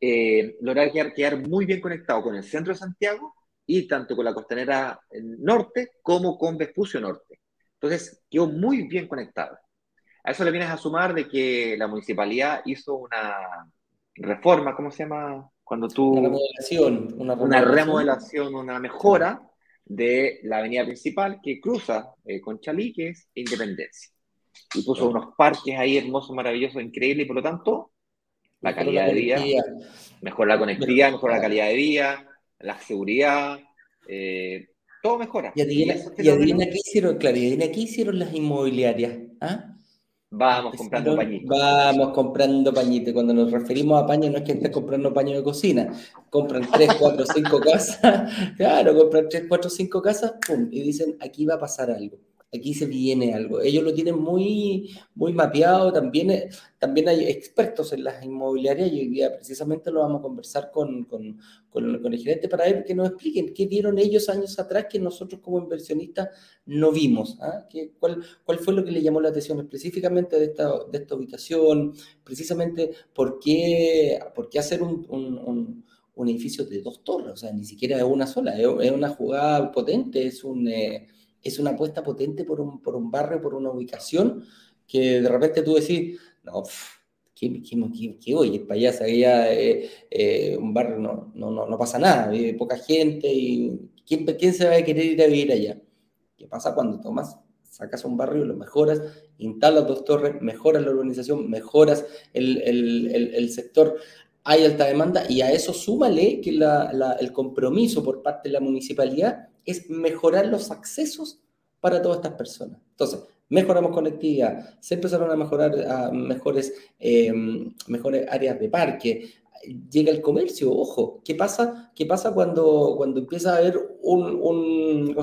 eh, lograra quedar, muy bien conectado con el centro de Santiago y tanto con la costanera norte como con Vespucio Norte. Entonces, quedó muy bien conectado. A eso le vienes a sumar de que la municipalidad hizo una reforma, ¿cómo se llama? Cuando tú... Una remodelación. Una remodelación, una, mejora de la avenida principal que cruza eh, con Chalí, que es Independencia. Y puso unos parques ahí hermosos, maravillosos, increíbles, y por lo tanto, la calidad de vida, mejor la conectividad, mejor la calidad de vida, la seguridad, eh, todo mejora. Y adivina, y qué hicieron, claro, y adivina qué hicieron las inmobiliarias. ¿Ah? Vamos comprando pañitos. Vamos comprando pañitos. Cuando nos referimos a paño, no es que estés comprando paño de cocina. Compran 3, 4, 5 casas. [LAUGHS] Claro, compran 3, 4, 5 casas, pum, y dicen, aquí va a pasar algo aquí se viene algo. Ellos lo tienen muy, muy mapeado, también, eh, también hay expertos en las inmobiliarias y hoy día precisamente lo vamos a conversar con, con, el gerente para ver que nos expliquen qué vieron ellos años atrás que nosotros como inversionistas no vimos. ¿ah? cuál, ¿Cuál fue lo que le llamó la atención específicamente de esta, de esta ubicación? Precisamente por qué, por qué hacer un, un, un edificio de dos torres, o sea, ni siquiera es una sola, es, una jugada potente, es un, eh, es una apuesta potente por un, por un barrio, por una ubicación, que de repente tú decís, no, ¿qué, qué, qué, oye, para allá, allá eh, eh, un barrio no, no, no, no, pasa nada, vive poca gente, y ¿quién, ¿quién se va a querer ir a vivir allá? ¿Qué pasa cuando tomas, sacas un barrio, lo mejoras, instalas dos torres, mejoras la urbanización, mejoras el, el, el, sector? Hay alta demanda y a eso súmale que la, la, el compromiso por parte de la municipalidad es mejorar los accesos para todas estas personas. Entonces, mejoramos conectividad, se empezaron a mejorar a mejores, em, mejores áreas de parque, llega el comercio, ojo, ¿qué pasa, qué pasa cuando, cuando empieza a haber un, un,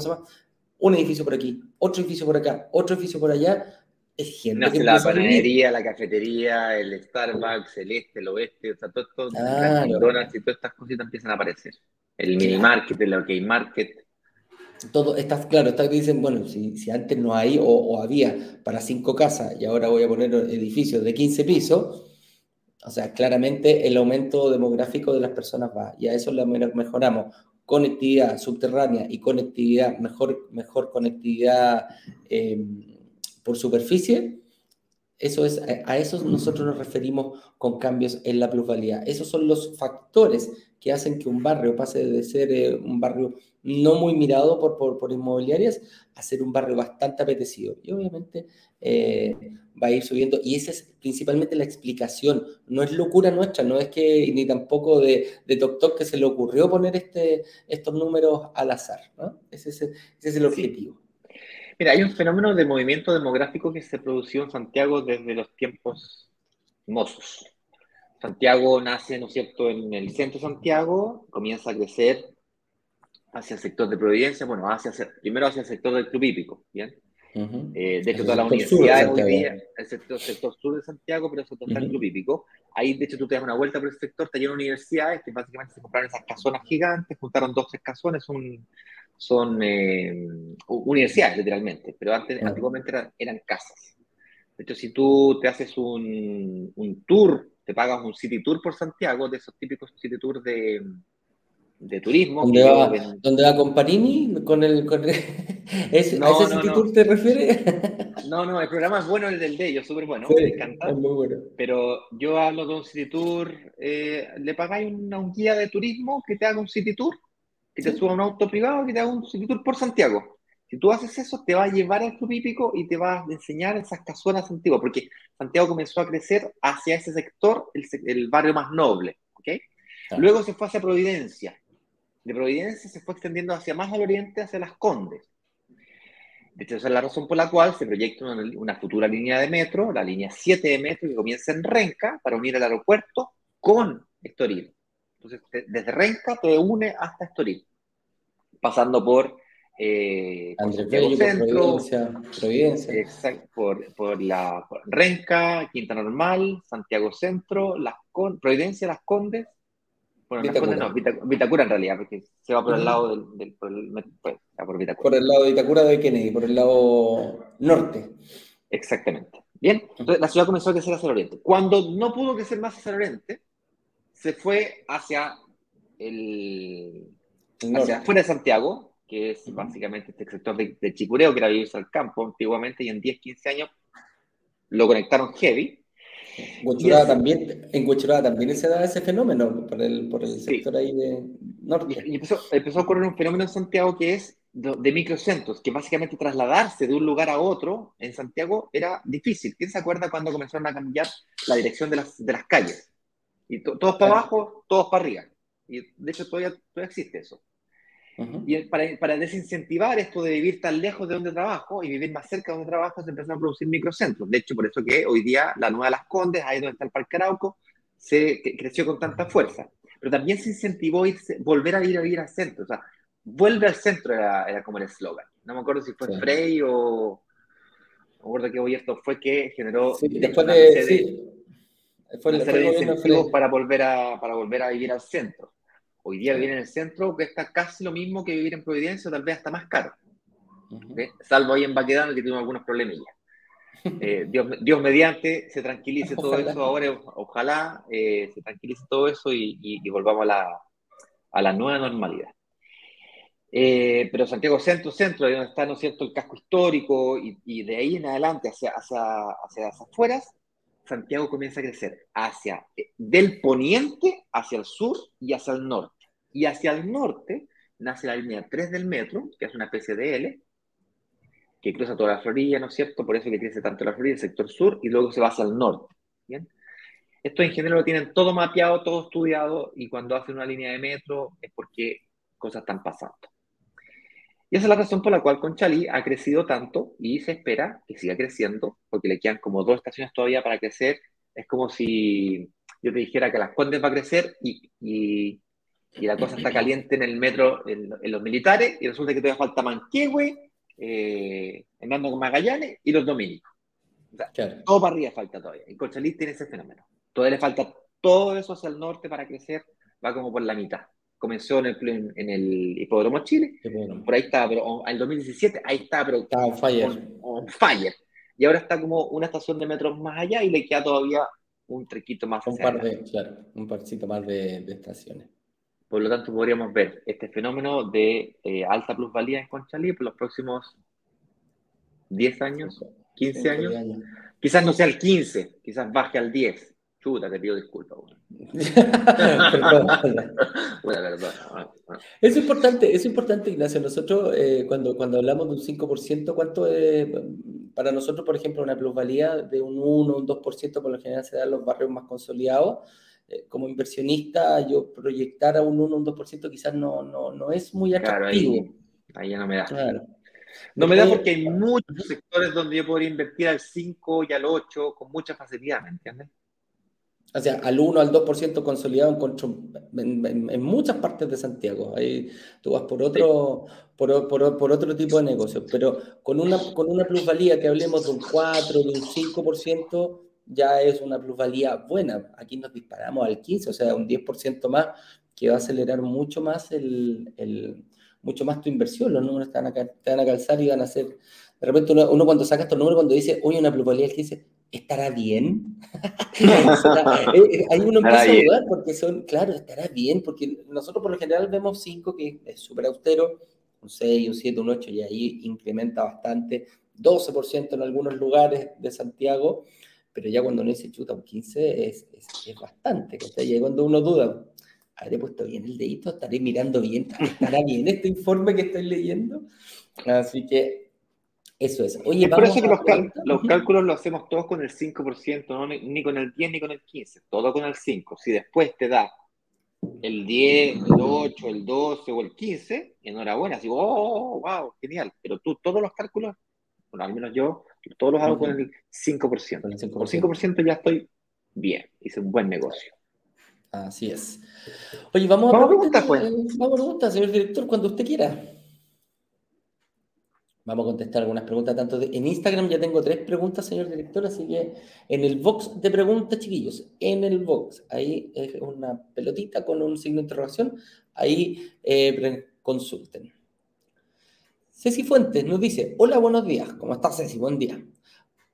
un edificio por aquí, otro edificio por acá, otro edificio por allá? Es gente la panadería, la cafetería, el Starbucks, el este, el oeste, o sea, todo esto, y todas estas cositas empiezan a aparecer. El mini market, el OK market, todo está claro, está dicen, bueno, si, si antes no hay o, había para cinco casas y ahora voy a poner edificios de 15 pisos, o sea, claramente el aumento demográfico de las personas va y a eso le mejoramos conectividad subterránea y conectividad, mejor, mejor conectividad em, por superficie. Eso es, a eso nosotros nos referimos con cambios en la plusvalía. Esos son los factores que hacen que un barrio pase de ser eh, un barrio no muy mirado por, por, inmobiliarias a ser un barrio bastante apetecido. Y obviamente eh, va a ir subiendo. Y esa es principalmente la explicación. No es locura nuestra, no es que ni tampoco de, de TokTok que se le ocurrió poner este, estos números al azar. Ese, es, ese es el objetivo. Mira, hay un fenómeno de movimiento demográfico que se produció en Santiago desde los tiempos mozos. Santiago nace, ¿no es cierto?, en el centro de Santiago, comienza a crecer hacia el sector de Providencia, bueno, hacia, primero hacia el sector del club hípico, ¿bien? Eh, de hecho, todas las universidades hoy día, el sector, sur de Santiago, pero eso está el club hípico. Ahí, de hecho, tú te das una vuelta por el sector, te llenan universidades que básicamente se compraron esas casonas gigantes, juntaron dos, tres casones, un, son eh, universidades, literalmente, pero antes, antiguamente eran, casas. De hecho, si tú te haces un, un, tour, te pagas un city tour por Santiago, de esos típicos city tours de, de turismo. ¿Dónde va, ¿Dónde va con Parini? ¿Con el, con ¿A [LAUGHS] ese city tour te refieres? no, no, el programa es bueno, el del de ellos, súper bueno, me encanta. Es muy bueno. Pero yo hablo de un city tour, eh, le pagáis una, un guía de turismo que te haga un city tour que te suba un auto privado que te haga un tour por Santiago. Si tú haces eso, te va a llevar al club hípico y te va a enseñar esas casonas antiguas, porque Santiago comenzó a crecer hacia ese sector, el, barrio más noble. ¿okay? Luego se fue hacia Providencia. De Providencia se fue extendiendo hacia más al oriente, hacia las Condes. De hecho, esa es la razón por la cual se proyecta una, una, futura línea de metro, la línea 7 de metro, que comienza en Renca para unir el aeropuerto con Estoril. Entonces, desde Renca te une hasta Estoril, pasando por eh, Centro, Providencia, Exacto, por, por, la Renca, Quinta Normal, Santiago Centro, las Providencia, Las Condes. Bueno, Vitacura. Las Condes no, Vitacura, en realidad, porque se va por el lado del, del por, el, pues, por, Vitacura. por el lado de Vitacura de Kennedy, por el lado norte. Exactamente. Bien, entonces la ciudad comenzó a crecer hacia el oriente. Cuando no pudo crecer más hacia el oriente, se fue hacia el hacia fuera de Santiago, que es básicamente este sector de, Chicureo, que era vivirse al campo antiguamente, y en 10, 15 años lo conectaron heavy. también, en Huachurada también se da ese fenómeno por el, por el sector ahí de norte. Y empezó, empezó, a ocurrir un fenómeno en Santiago que es de, microcentros, que básicamente trasladarse de un lugar a otro en Santiago era difícil. ¿Quién se acuerda cuando comenzaron a cambiar la dirección de las, de las calles? Y todos para abajo, todos para arriba. Y de hecho todavía, todavía existe eso. Y para, para, desincentivar esto de vivir tan lejos de donde trabajo y vivir más cerca de donde trabajo, se empezaron a producir microcentros. De hecho, por eso que hoy día la Nueva Las Condes, ahí donde está el Parque Arauco, se creció con tanta fuerza. Pero también se incentivó irse, volver a ir a vivir al centro. O sea, vuelve al centro era, era como el eslogan. No me acuerdo si fue Frey o... No me acuerdo qué hoy esto fue que generó... después de, fue el, para volver a para volver a vivir al centro. Hoy día vivir en el centro cuesta casi lo mismo que vivir en Providencia, o tal vez hasta más caro. Salvo ahí en Baquedano que tuvimos algunos problemillas. [LAUGHS] Eh, Dios, Dios, mediante se tranquilice todo eso ahora, ojalá eh, se tranquilice todo eso y, volvamos a la, a la, nueva normalidad. Eh, pero Santiago Centro, Centro, ahí donde está, ¿no es cierto?, el casco histórico y, y de ahí en adelante hacia, hacia, hacia las afueras, Santiago comienza a crecer hacia eh, del poniente hacia el sur y hacia el norte. Y hacia el norte nace la línea 3 del metro, que es una especie de L, que cruza toda la Florida, ¿no es cierto? Por eso que crece tanto la Florida, el sector sur, y luego se va hacia el norte. ¿bien? Esto en general lo tienen todo mapeado, todo estudiado, y cuando hacen una línea de metro es porque cosas están pasando. Y esa es la razón por la cual Conchalí ha crecido tanto y se espera que siga creciendo, porque le quedan como dos estaciones todavía para crecer. Es como si yo te dijera que Las Condes va a crecer y, y, la cosa está caliente en el metro, en, los militares, y resulta que todavía falta Manquehue, eh, Hernando Magallanes y los Dominicos. O sea, todo para arriba falta todavía. Y Conchalí tiene ese fenómeno. Todavía le falta todo eso hacia el norte para crecer, va como por la mitad comenzó en el, en el Hipódromo Chile, por ahí estaba, pero en el 2017, ahí está, pero estaba on fire. On, fire. Y ahora está como una estación de metro más allá y le queda todavía un trequito más. Un par de, claro, un parcito más de, de, estaciones. Por lo tanto, podríamos ver este fenómeno de eh, alta plusvalía en Conchalí por los próximos 10 años, 15 años, Quizás no sea el 15, quizás baje al 10. Chuta, te pido disculpas. Buena [LAUGHS] verdad. Es importante, es importante, Ignacio. Nosotros, eh, cuando, cuando hablamos de un 5%, ¿cuánto es para nosotros, por ejemplo, una plusvalía de un 1, un 2%, por lo general se da en los barrios más consolidados? Eh, como inversionista, yo proyectar a un 1, un 2% quizás no, no, no es muy atractivo. ahí, ya no me da. No me da porque hay muchos sectores donde yo podría invertir al 5 y al 8 con mucha facilidad, ¿me entiendes? O sea, al 1, al 2% consolidado en, en, muchas partes de Santiago. Ahí tú vas por otro, por, por, por, otro tipo de negocios. Pero con una, con una plusvalía que hablemos de un 4, de un 5%, ya es una plusvalía buena. Aquí nos disparamos al 15, o sea, un 10% más que va a acelerar mucho más el, el mucho más tu inversión. Los números te van, a, te van a calzar y van a ser. De repente uno, uno cuando saca estos números, cuando dice, oye, una plusvalía del 15, ¿estará bien? [LAUGHS] Eh, eh, ahí uno empieza a dudar porque son, claro, estará bien, porque nosotros por lo general vemos 5 que es súper austero, un 6, un 7, un 8 y ahí incrementa bastante, 12% en algunos lugares de Santiago, pero ya cuando uno dice chuta, un 15 es, es, es bastante, y ahí cuando uno duda, ¿habré puesto bien el dedito? ¿Estaré mirando bien? ¿Estará bien este informe que estoy leyendo? Así que eso es. Oye, es por eso que los, cálculos los hacemos todos con el 5%, no, ni con el 10 ni con el 15, todo con el 5. Si después te da el 10, el 8, el 12 o el 15, enhorabuena, así, oh, wow, genial. Pero tú todos los cálculos, bueno, al menos yo, todos los hago con el 5%. Con el 5%. Con 5% ya estoy bien, hice un buen negocio. Así es. Oye, vamos, a preguntar, pues. Vamos a preguntar, señor director, cuando usted quiera. Vamos a contestar algunas preguntas, tanto en Instagram ya tengo tres preguntas, señor director, así que en el box de preguntas, chiquillos, en el box, ahí es una pelotita con un signo de interrogación, ahí eh, consulten. Ceci Fuentes nos dice, hola, buenos días, ¿cómo estás Ceci? Buen día.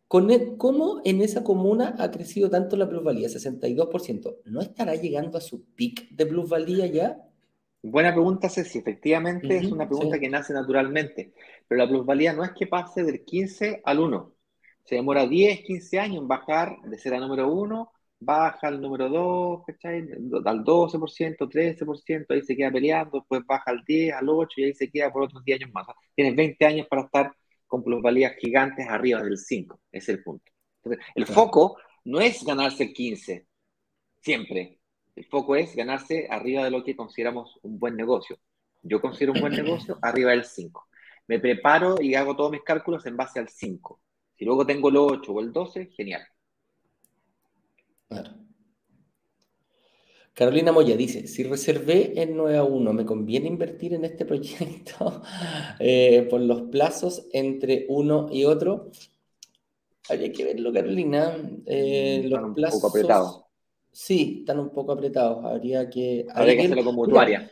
¿Cómo en esa comuna ha crecido tanto la plusvalía, 62%? ¿No estará llegando a su pic de plusvalía ya? Buena pregunta, Ceci. Efectivamente, es una pregunta que nace naturalmente. Pero la plusvalía no es que pase del 15 al 1. Se demora 10, 15 años en bajar de ser a número 1, baja al número 2, ¿cachai? Al 12%, 13%, ahí se queda peleando, después baja al 10, al 8 y ahí se queda por otros 10 años más. Tienes 20 años para estar con plusvalías gigantes arriba del 5. Ese es el punto. Entonces, el foco no es ganarse el 15, siempre. El foco es ganarse arriba de lo que consideramos un buen negocio. Yo considero un buen negocio arriba del 5. Me preparo y hago todos mis cálculos en base al 5. Si luego tengo el 8 o el 12, genial. Claro. Carolina Moya dice, si reservé en 9 a 1, ¿me conviene invertir en este proyecto [LAUGHS] eh, por los plazos entre uno y otro? Habría que verlo, Carolina. Eh, mm, los plazos... Un poco apretado. Sí, están un poco apretados. Habría que. Habría, que hacerlo como mutuaria.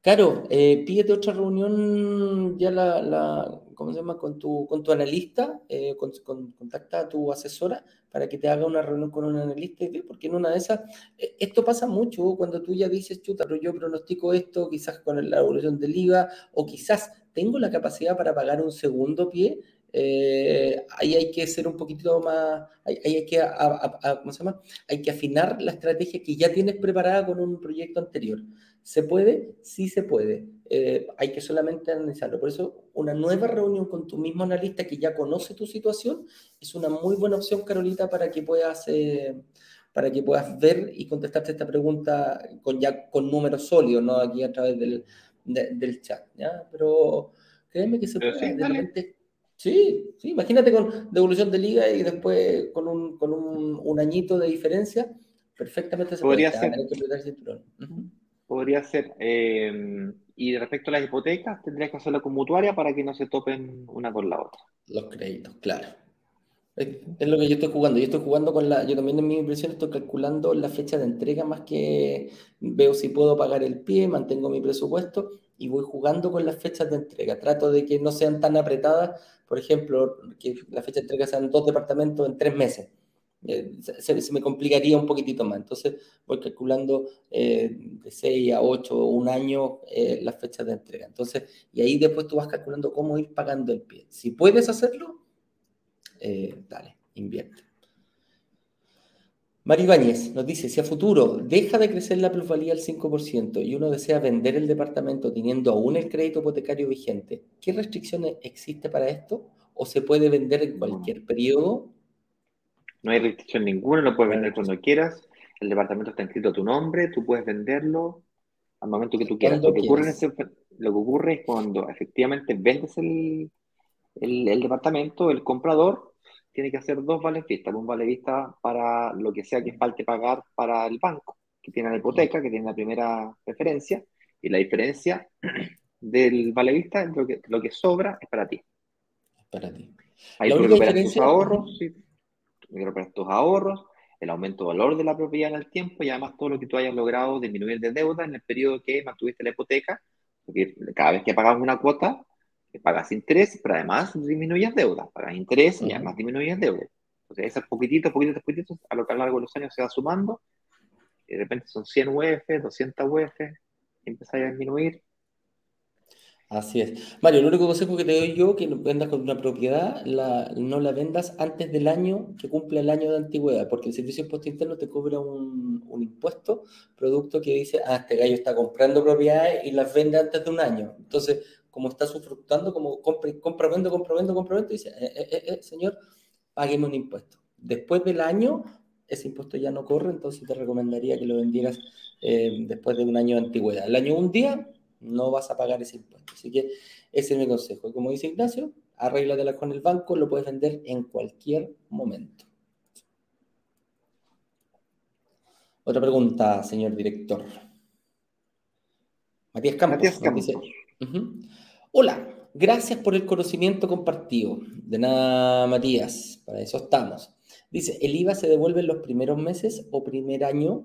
Claro, eh, pídete otra reunión ya la, la, ¿cómo se llama? Con tu, con tu analista, eh, con, contacta a tu asesora para que te haga una reunión con un analista y ve, porque en una de esas, eh, esto pasa mucho cuando tú ya dices, chuta, pero yo pronostico esto, quizás con la evolución del IVA, o quizás tengo la capacidad para pagar un segundo pie, eh, ahí hay que ser un poquitito más, ahí, hay que, ¿cómo se llama? Hay que afinar la estrategia que ya tienes preparada con un proyecto anterior. ¿Se puede? Sí se puede. Eh, hay que solamente analizarlo. Por eso, una nueva reunión con tu mismo analista que ya conoce tu situación es una muy buena opción, Carolita, para que puedas, eh, para que puedas ver y contestarte esta pregunta con, ya con números sólidos, ¿no? Aquí a través del, del chat, ¿ya? Pero créeme que se puede. de Sí, sí, imagínate con devolución de liga y después con un, con un, un añito de diferencia, perfectamente se podría ser. Podría ser. Eh, y respecto a las hipotecas, tendrías que hacerlo con mutuaria para que no se topen una con la otra. Los créditos, claro. Es, lo que yo estoy jugando. Yo estoy jugando con la. Yo también en mi impresión estoy calculando la fecha de entrega más que veo si puedo pagar el pie, mantengo mi presupuesto y voy jugando con las fechas de entrega. Trato de que no sean tan apretadas por ejemplo, que la fecha de entrega sean dos departamentos en tres meses. Eh, se, me complicaría un poquitito más. Entonces voy calculando eh, de seis a ocho o un año eh, las fechas de entrega. Entonces, y ahí después tú vas calculando cómo ir pagando el pie. Si puedes hacerlo, dale, invierte. Mari Ibáñez nos dice, si a futuro deja de crecer la plusvalía al 5% y uno desea vender el departamento teniendo aún el crédito hipotecario vigente, ¿qué restricciones existe para esto? ¿O se puede vender en cualquier periodo? No hay restricción ninguna, lo puedes vender cuando quieras. El departamento está inscrito a tu nombre, tú puedes venderlo al momento que tú quieras. Lo que, ocurre lo que, ocurre es cuando efectivamente vendes el, el departamento, el comprador tiene que hacer dos vales vistas. Un vale vista para lo que sea que falte pagar para el banco, que tiene la hipoteca, que tiene la primera referencia, y la diferencia [CLEARS THROAT] del vale vista, lo que, lo que sobra, es para ti. Para ti. Ahí tú recuperas tus ahorros, sí, recuperas tus ahorros, el aumento de valor de la propiedad en el tiempo y además todo lo que tú hayas logrado disminuir de deuda en el periodo que mantuviste la hipoteca, porque cada vez que pagas una cuota, pagas interés, pero además disminuyes deuda, pagas interés y además disminuyes deuda. Entonces, esos poquititos, poquititos, poquititos, a lo que a lo largo de los años se va sumando, y de repente son 100 UF, 200 UF, y empieza a disminuir. Así es. Mario, el único consejo que te doy yo, que vendas con una propiedad, la, no la vendas antes del año que cumple el año de antigüedad, porque el Servicio de Impuesto Interno te cobra un, un impuesto, producto que dice, ah, este gallo está comprando propiedades y las vende antes de un año. Entonces, como está sufructando, como compra, compra, vendo, compra, vendo, compra, vendo, y dice, eh, eh, eh, señor, págueme un impuesto. Después del año, ese impuesto ya no corre, entonces te recomendaría que lo vendieras después de un año de antigüedad. El año un día, no vas a pagar ese impuesto. Así que ese es mi consejo. Y como dice Ignacio, arréglatela con el banco, lo puedes vender en cualquier momento. Otra pregunta, señor director. Matías Campos. Matías Campos. Dice, Hola, gracias por el conocimiento compartido. De nada, Matías, para eso estamos. Dice, ¿el IVA se devuelve en los primeros meses o primer año?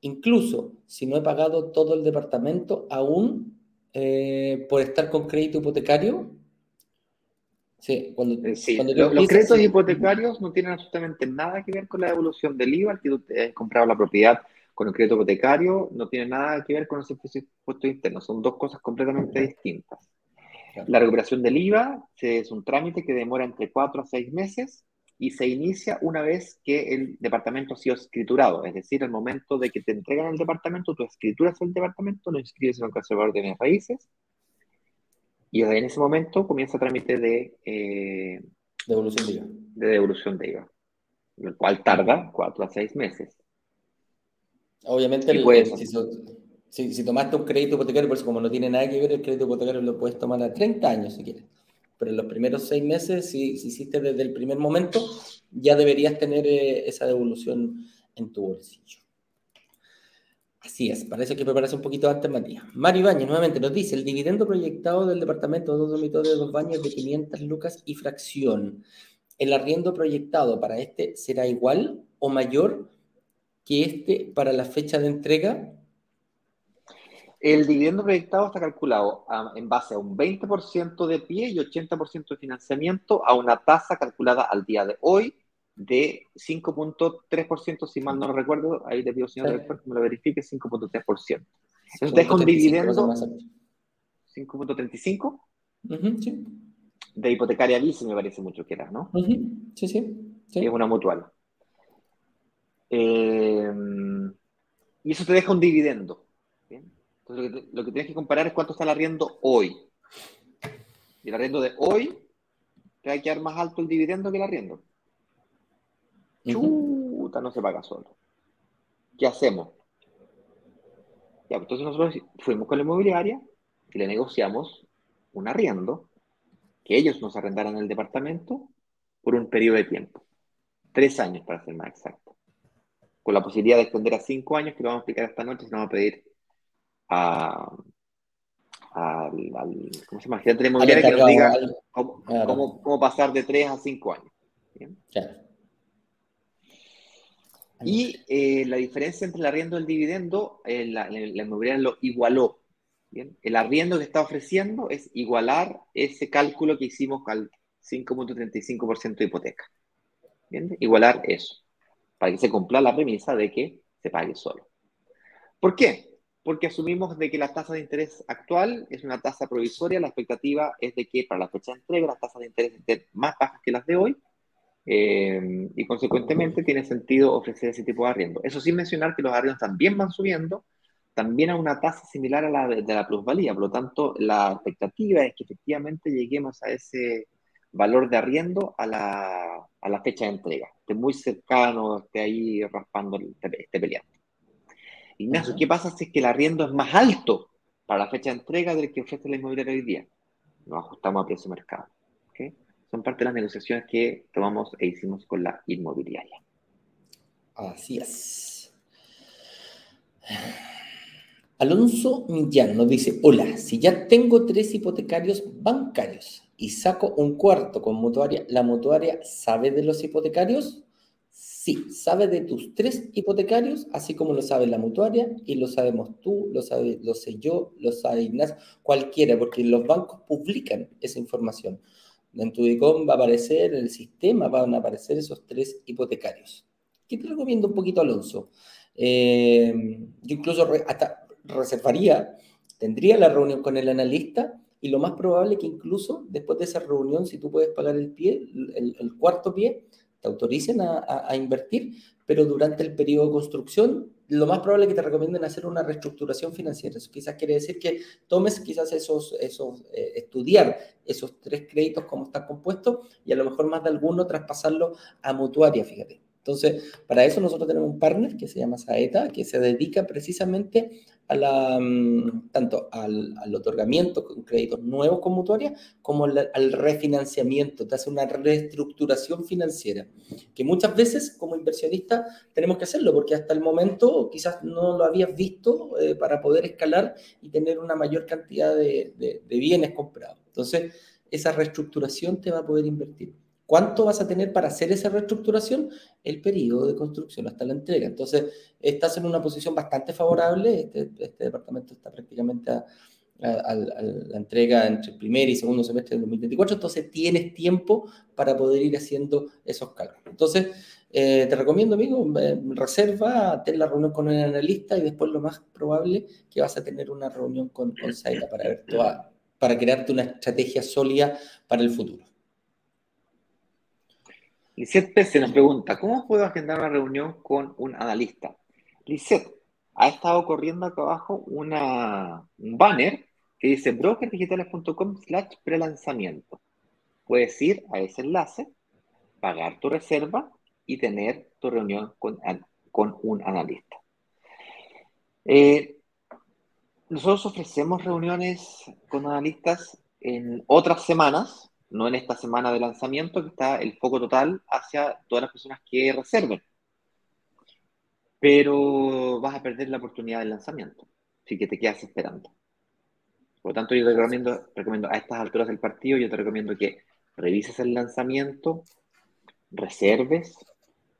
Incluso si no he pagado todo el departamento aún eh, por estar con crédito hipotecario. Sí, cuando, eh, los, créditos hipotecarios no tienen absolutamente nada que ver con la devolución del IVA, el que tú has comprado la propiedad con el crédito hipotecario no tiene nada que ver con los impuestos internos, son dos cosas completamente distintas. La recuperación del IVA es un trámite que demora entre cuatro a seis meses y se inicia una vez que el departamento ha sido escriturado, es decir, al momento de que te entregan el departamento, tú escrituras el departamento, lo inscribes en el conservador de bienes raíces y en ese momento comienza el trámite de, eh, devolución de IVA. De devolución de IVA, el cual tarda cuatro a seis meses. Obviamente, si, tomaste un crédito hipotecario, por eso como no tiene nada que ver, el crédito hipotecario lo puedes tomar a 30 años si quieres. Pero en los primeros seis meses, si, hiciste desde el primer momento, ya deberías tener eh, esa devolución en tu bolsillo. Así es, parece que prepararse un poquito antes, Matías. Mario Ibañez nuevamente nos dice, el dividendo proyectado del departamento de dos dormitorios de dos baños de 500 lucas y fracción. ¿El arriendo proyectado para este será igual o mayor que este para la fecha de entrega? El dividendo proyectado está calculado en base a un 20% de pie y 80% de financiamiento a una tasa calculada al día de hoy de 5.3%, si mal no recuerdo, ahí le pido, señor director, que me lo verifique, 5.3%. Entonces deja un dividendo 5.35 sí. de hipotecaria vice, me parece mucho que era, ¿no? sí, sí, sí. Es una mutual. Eh, y eso te deja un dividendo. Entonces, lo que, tienes que comparar es cuánto está el arriendo hoy. Y el arriendo de hoy te va a quedar más alto el dividendo que el arriendo. Chuta, no se paga solo. ¿Qué hacemos? Ya, pues, entonces nosotros fuimos con la inmobiliaria y le negociamos un arriendo que ellos nos arrendaran el departamento por un periodo de tiempo. Tres años, para ser más exacto con la posibilidad de extender a cinco años, que lo vamos a explicar esta noche, se nos vamos a pedir a, al, ¿cómo se llama? que nos diga cómo, pasar de tres a cinco años. Y eh, la diferencia entre el arriendo y el dividendo, eh, la, inmobiliaria lo igualó. El arriendo que está ofreciendo es igualar ese cálculo que hicimos al 5.35% de hipoteca. Igualar eso para que se cumpla la premisa de que se pague solo. ¿Por qué? Porque asumimos de que la tasa de interés actual es una tasa provisoria, la expectativa es de que para la fecha de entrega las tasas de interés estén más bajas que las de hoy, eh, y consecuentemente tiene sentido ofrecer ese tipo de arriendo. Eso sin mencionar que los arriendos también van subiendo, también a una tasa similar a la de, la plusvalía. Por lo tanto, la expectativa es que efectivamente lleguemos a ese valor de arriendo a la, a la fecha de entrega. Esté muy cercano, esté ahí raspando, esté, peleando. Ignacio, ¿qué pasa si es que el arriendo es más alto para la fecha de entrega del que ofrece la inmobiliaria hoy día? Nos ajustamos a precio de mercado. Son parte de las negociaciones que tomamos e hicimos con la inmobiliaria. Así es. Alonso Millán nos dice, hola, si ya tengo tres hipotecarios bancarios y saco un cuarto con mutuaria, ¿la mutuaria sabe de los hipotecarios? Sí, sabe de tus tres hipotecarios, así como lo sabe la mutuaria y lo sabemos tú, lo, sabe, lo sé yo, lo sabe Ignacio, cualquiera, porque los bancos publican esa información. En tu ICOM va a aparecer, en el sistema van a aparecer esos tres hipotecarios. ¿Qué te recomiendo un poquito, Alonso? Eh, yo incluso hasta reservaría, tendría la reunión con el analista y lo más probable que incluso después de esa reunión, si tú puedes pagar el pie, el, cuarto pie, te autoricen a, invertir, pero durante el periodo de construcción, lo más probable es que te recomienden hacer una reestructuración financiera. Eso quizás quiere decir que tomes quizás esos, esos eh, estudiar esos tres créditos como están compuestos y a lo mejor más de alguno traspasarlo a mutuaria, fíjate. Entonces, para eso nosotros tenemos un partner que se llama Saeta, que se dedica precisamente a la, mm, tanto al, otorgamiento con créditos nuevos con mutuaria como al, refinanciamiento, te hace una reestructuración financiera, que muchas veces como inversionista tenemos que hacerlo, porque hasta el momento quizás no lo habías visto eh, para poder escalar y tener una mayor cantidad de, de bienes comprados. Entonces, esa reestructuración te va a poder invertir. ¿Cuánto vas a tener para hacer esa reestructuración? El periodo de construcción hasta la entrega. Entonces, estás en una posición bastante favorable. Este, este departamento está prácticamente a, la entrega entre el primer y segundo semestre del 2024. Entonces, tienes tiempo para poder ir haciendo esos cálculos. Entonces, eh, te recomiendo, amigo, reserva, ten la reunión con el analista y después lo más probable que vas a tener una reunión con, con Saida para ver toda, para crearte una estrategia sólida para el futuro. Lisette se nos pregunta, ¿cómo puedo agendar una reunión con un analista? Lisette, ha estado corriendo acá abajo un banner que dice brokerdigitales.com slash prelanzamiento. Puedes ir a ese enlace, pagar tu reserva y tener tu reunión con, con un analista. Eh, nosotros ofrecemos reuniones con analistas en otras semanas, no en esta semana de lanzamiento, que está el foco total hacia todas las personas que reserven. Pero vas a perder la oportunidad del lanzamiento, así que te quedas esperando. Por lo tanto, yo te recomiendo, recomiendo a estas alturas del partido, yo te recomiendo que revises el lanzamiento, reserves,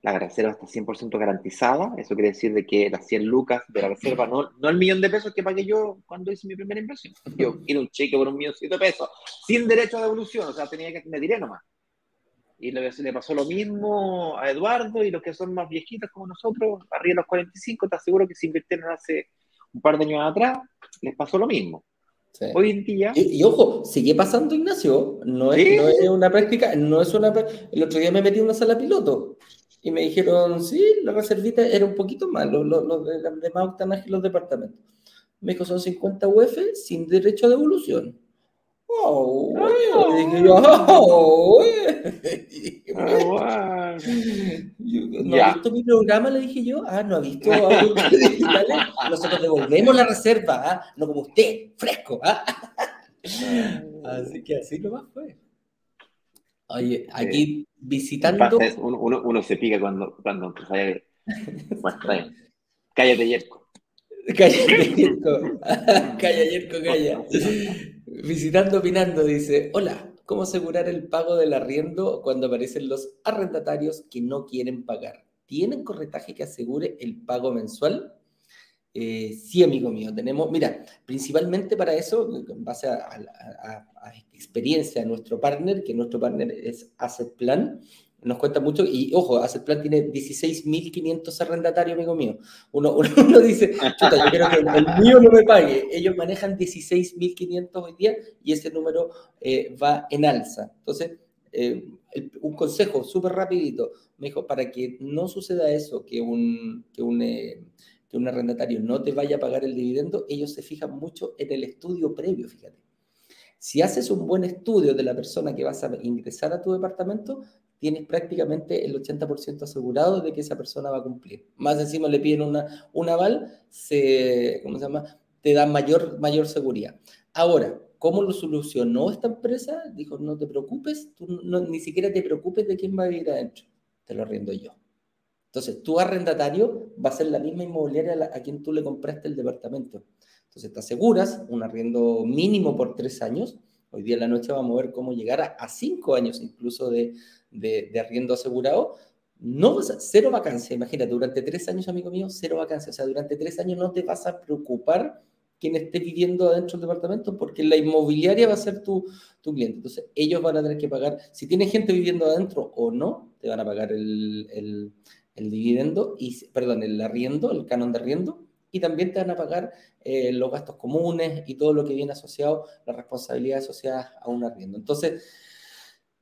la reserva está 100% garantizada, eso quiere decir de que las 100 lucas de la reserva, no, no el millón de pesos que pagué yo cuando hice mi primera inversión. Yo quiero un cheque por un millón de pesos, sin derecho a devolución, o sea, tenía que, me diré nomás. Y le, le pasó lo mismo a Eduardo y los que son más viejitos como nosotros, arriba de los 45, te aseguro que si invirtieron hace un par de años atrás, les pasó lo mismo. Hoy en día. Y, ojo, sigue pasando, Ignacio. No es, no es una práctica, no es una. El otro día me metí en una sala piloto y me dijeron, sí, la reservita era un poquito más, los, los, de, de más octanaje los departamentos. Me dijo, son 50 UF sin derecho a devolución. Oh, oh, dije yo, oh, [LAUGHS] ah, ¿No ha visto mi programa? Le dije yo. Ah, no ha visto [LAUGHS] Nosotros devolvemos la reserva, ¿ah? no como usted, fresco. ¿ah? [LAUGHS] Así que así nomás fue. Oye, aquí visitando. uno, uno, se pica cuando, cuando [LAUGHS] Cállate, Yerko. Cállate, Yerko. [LAUGHS] calla, Yerko, calla. Visitando, opinando, dice: Hola, ¿cómo asegurar el pago del arriendo cuando aparecen los arrendatarios que no quieren pagar? ¿Tienen corretaje que asegure el pago mensual? Eh, sí, amigo mío, tenemos, mira, principalmente para eso, en base a, experiencia de nuestro partner, que nuestro partner es Asset Plan, nos cuenta mucho, y ojo, Asset Plan tiene 16.500 arrendatarios, amigo mío. [LAUGHS] Uno, uno, dice, chuta, yo quiero que el, mío no me pague. Ellos manejan 16.500 hoy día y ese número eh, va en alza. Entonces, eh, un consejo súper rapidito, me dijo, para que no suceda eso, que un, que un, eh, que un arrendatario no te vaya a pagar el dividendo, ellos se fijan mucho en el estudio previo, fíjate. Si haces un buen estudio de la persona que vas a ingresar a tu departamento, tienes prácticamente el 80% asegurado de que esa persona va a cumplir. Más encima le piden una, un aval, se, ¿cómo se llama? Te da mayor, mayor seguridad. Ahora, ¿cómo lo solucionó esta empresa? Dijo, no te preocupes, tú ni siquiera te preocupes de quién va a vivir adentro, te lo arriendo yo. Entonces, tu arrendatario va a ser la misma inmobiliaria a, quien tú le compraste el departamento. Entonces, te aseguras un arriendo mínimo por tres años. Hoy día en la noche vamos a ver cómo llegar a, cinco años incluso de, de, arriendo asegurado. No, cero vacancia, imagínate, durante tres años, amigo mío, cero vacancia. O sea, durante tres años no te vas a preocupar quien esté viviendo adentro del departamento, porque la inmobiliaria va a ser tu, tu, cliente. Entonces, ellos van a tener que pagar, si tiene gente viviendo adentro o no, te van a pagar el, el, el dividendo, y, perdón, el arriendo, el canon de arriendo, y también te van a pagar eh, los gastos comunes y todo lo que viene asociado, las responsabilidades asociadas a un arriendo. Entonces,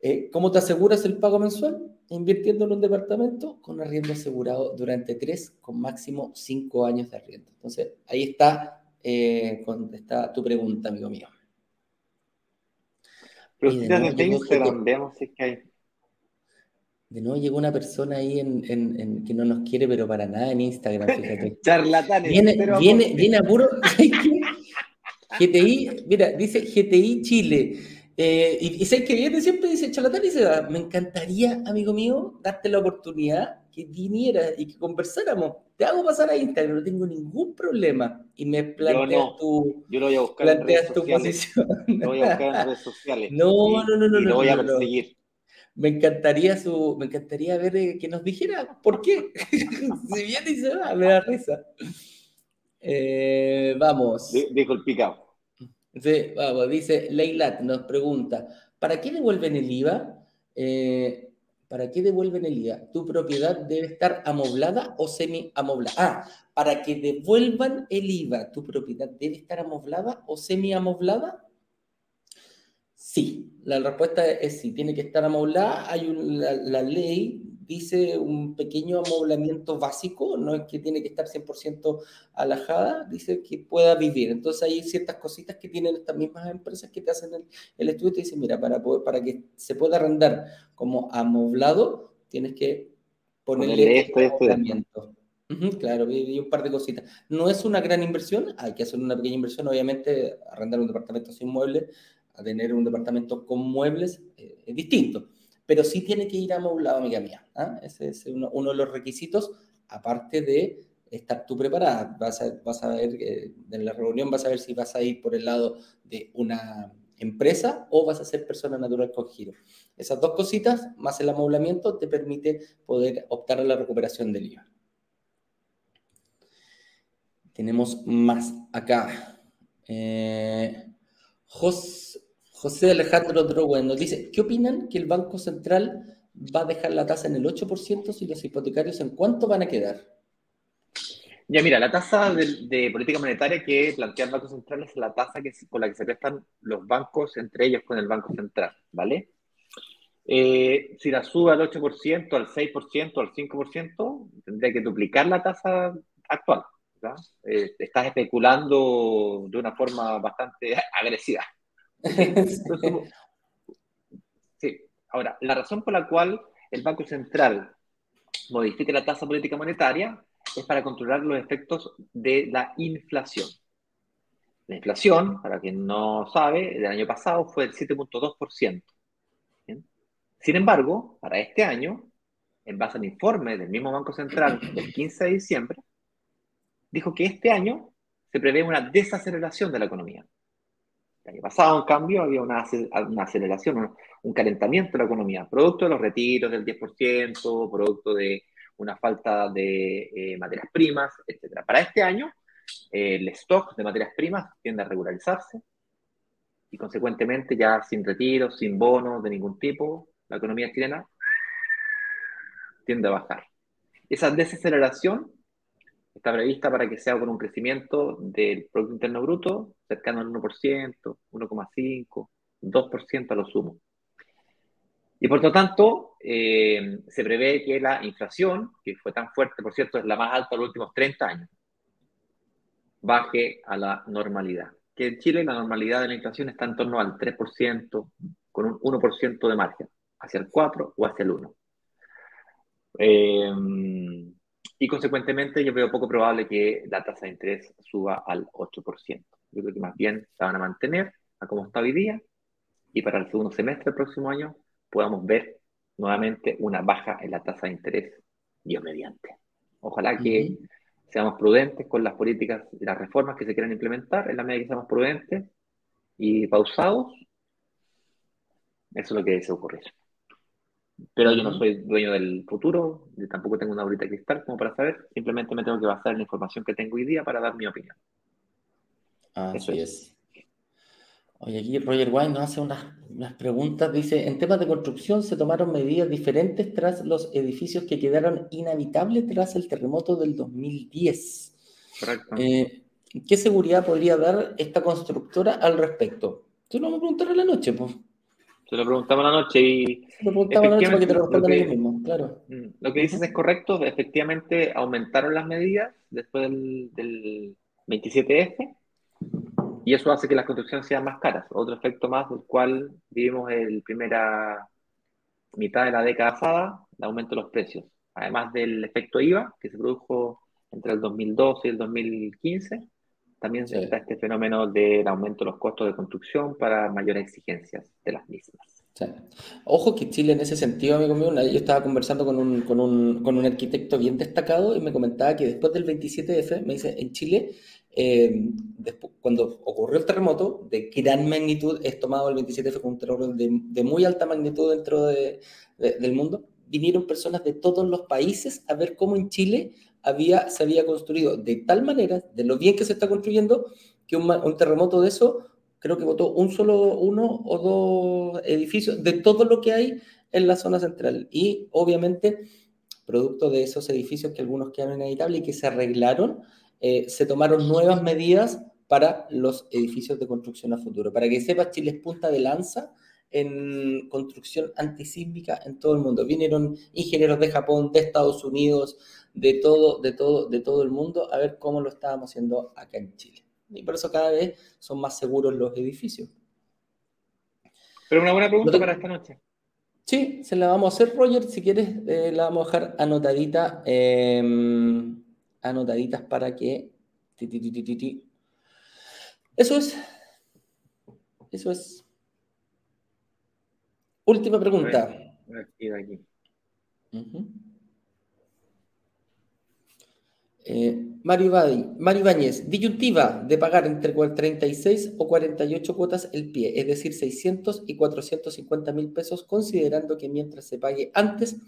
eh, ¿cómo te aseguras el pago mensual? Invirtiendo en un departamento con arriendo asegurado durante tres, con máximo cinco años de arriendo. Entonces, ahí está, eh, está tu pregunta, amigo mío. Pero Instagram, veamos si es que hay de nuevo llegó una persona ahí en, que no nos quiere, pero para nada en Instagram, fíjate. [LAUGHS] Charlatanes. Viene, viene, viene a puro. [LAUGHS] GTI, mira, dice GTI Chile. Eh, y, y sé que viene siempre dice charlatán y dice, me encantaría, amigo mío, darte la oportunidad que viniera y que conversáramos. Te hago pasar a Instagram, no tengo ningún problema. Y me planteas tu, yo lo voy a buscar en redes tu posición. Lo voy a buscar en redes [LAUGHS] sociales. No, no, no, no. Y lo voy a perseguir me encantaría su, me encantaría ver eh, que nos dijera por qué. [LAUGHS] si viene y se va, me da risa. Eh, vamos. Dijo el picado. Sí, vamos, dice Leilat, nos pregunta, ¿para qué devuelven el IVA? Eh, ¿Para qué devuelven el IVA? ¿Tu propiedad debe estar amoblada o semi-amoblada? Ah, para que devuelvan el IVA, ¿tu propiedad debe estar amoblada o semi-amoblada? Sí, la respuesta es sí, tiene que estar amoblada. Hay la, ley dice un pequeño amoblamiento básico, no es que tiene que estar 100% alajada, dice que pueda vivir. Entonces hay ciertas cositas que tienen estas mismas empresas que te hacen el, estudio y te dicen, mira, para, para que se pueda arrendar como amoblado, tienes que ponerle esto, amoblamiento. claro, y un par de cositas. No es una gran inversión, hay que hacer una pequeña inversión, obviamente, arrendar un departamento sin muebles a tener un departamento con muebles eh, es distinto, pero sí tiene que ir amoblado, amiga mía. ¿ah? Ese es uno, de los requisitos, aparte de estar tú preparada. Vas a, ver, eh, en la reunión vas a ver si vas a ir por el lado de una empresa o vas a ser persona natural con giro. Esas dos cositas, más el amoblamiento, te permite poder optar a la recuperación del IVA. Tenemos más acá. Eh, José Alejandro Drowen nos dice, ¿qué opinan que el Banco Central va a dejar la tasa en el 8% si los hipotecarios en cuánto van a quedar? Ya mira, la tasa de, política monetaria que plantea el Banco Central es la tasa que, con la que se prestan los bancos entre ellos con el Banco Central, ¿vale? Eh, si la sube al 8%, al 6%, al 5%, tendría que duplicar la tasa actual. Eh, estás especulando de una forma bastante [LAUGHS] agresiva. [LAUGHS] sí. Ahora, la razón por la cual el Banco Central modifica la tasa política monetaria es para controlar los efectos de la inflación. La inflación, para quien no sabe, del año pasado fue el 7.2%. Sin embargo, para este año, en base al informe del mismo Banco Central del 15 de diciembre, dijo que este año se prevé una desaceleración de la economía. El año pasado, en cambio, había una, aceleración, un, calentamiento de la economía, producto de los retiros del 10%, producto de una falta de eh, materias primas, etc. Para este año, el stock de materias primas tiende a regularizarse y, consecuentemente, ya sin retiros, sin bonos de ningún tipo, la economía chilena tiende a bajar. Esa desaceleración está prevista para que sea con un crecimiento del Producto Interno Bruto cercano al 1%, 1,5%, 2% a lo sumo. Y por lo tanto, eh, se prevé que la inflación, que fue tan fuerte, por cierto, es la más alta de los últimos 30 años, baje a la normalidad. Que en Chile la normalidad de la inflación está en torno al 3%, con un 1% de margen, hacia el 4 o hacia el 1. Eh, y consecuentemente yo veo poco probable que la tasa de interés suba al 8%. Yo creo que más bien se van a mantener a como está hoy día y para el segundo semestre del próximo año podamos ver nuevamente una baja en la tasa de interés, Dios mediante. Ojalá que seamos prudentes con las políticas y las reformas que se quieran implementar, en la medida que seamos prudentes y pausados, eso es lo que debe ocurrir. Pero yo no soy dueño del futuro, yo tampoco tengo una bolita cristal como para saber, simplemente me tengo que basar en la información que tengo hoy día para dar mi opinión. Así es. Oye, aquí Roger Wine nos hace unas, unas, preguntas. Dice, en temas de construcción se tomaron medidas diferentes tras los edificios que quedaron inhabitables tras el terremoto del 2010. Correcto. Eh, ¿Qué seguridad podría dar esta constructora al respecto? Tú lo vamos a preguntar en la noche, pues. Se lo preguntamos la noche y. Se lo preguntamos la noche para que te lo respondan ellos mismos, claro. Mm, lo que dices es correcto, efectivamente aumentaron las medidas después del, del 27F y eso hace que las construcciones sean más caras. Otro efecto más del cual vivimos en la primera mitad de la década pasada, el aumento de los precios. Además del efecto IVA que se produjo entre el 2012 y el 2015, también se está este fenómeno del aumento de los costos de construcción para mayores exigencias de las mismas. Ojo que Chile en ese sentido, amigo mío, yo estaba conversando con un, con, un, con un arquitecto bien destacado y me comentaba que después del 27F, me dice, en Chile eh, después, cuando ocurrió el terremoto de gran magnitud, es tomado el 27 fue un terremoto de, muy alta magnitud dentro de, del mundo, vinieron personas de todos los países a ver cómo en Chile había, se había construido de tal manera, de lo bien que se está construyendo, que un, terremoto de eso, creo que votó un solo, uno o dos edificios de todo lo que hay en la zona central. Y obviamente, producto de esos edificios que algunos quedaron inhabitables y que se arreglaron, eh, se tomaron nuevas medidas para los edificios de construcción a futuro. Para que sepas, Chile es punta de lanza en construcción antisísmica en todo el mundo. Vinieron ingenieros de Japón, de Estados Unidos, de todo, de todo, de todo el mundo a ver cómo lo estábamos haciendo acá en Chile. Y por eso cada vez son más seguros los edificios. Pero una buena pregunta para esta noche. Sí, se la vamos a hacer, Roger. Si quieres, eh, la vamos a dejar anotadita. Em, anotaditas para que... Eso es. Eso es. Última pregunta. Eh, Mario, Mario Ibáñez, disyuntiva de pagar entre 36 o 48 cuotas el pie, es decir, 600 y 450 mil pesos, considerando que mientras se pague antes,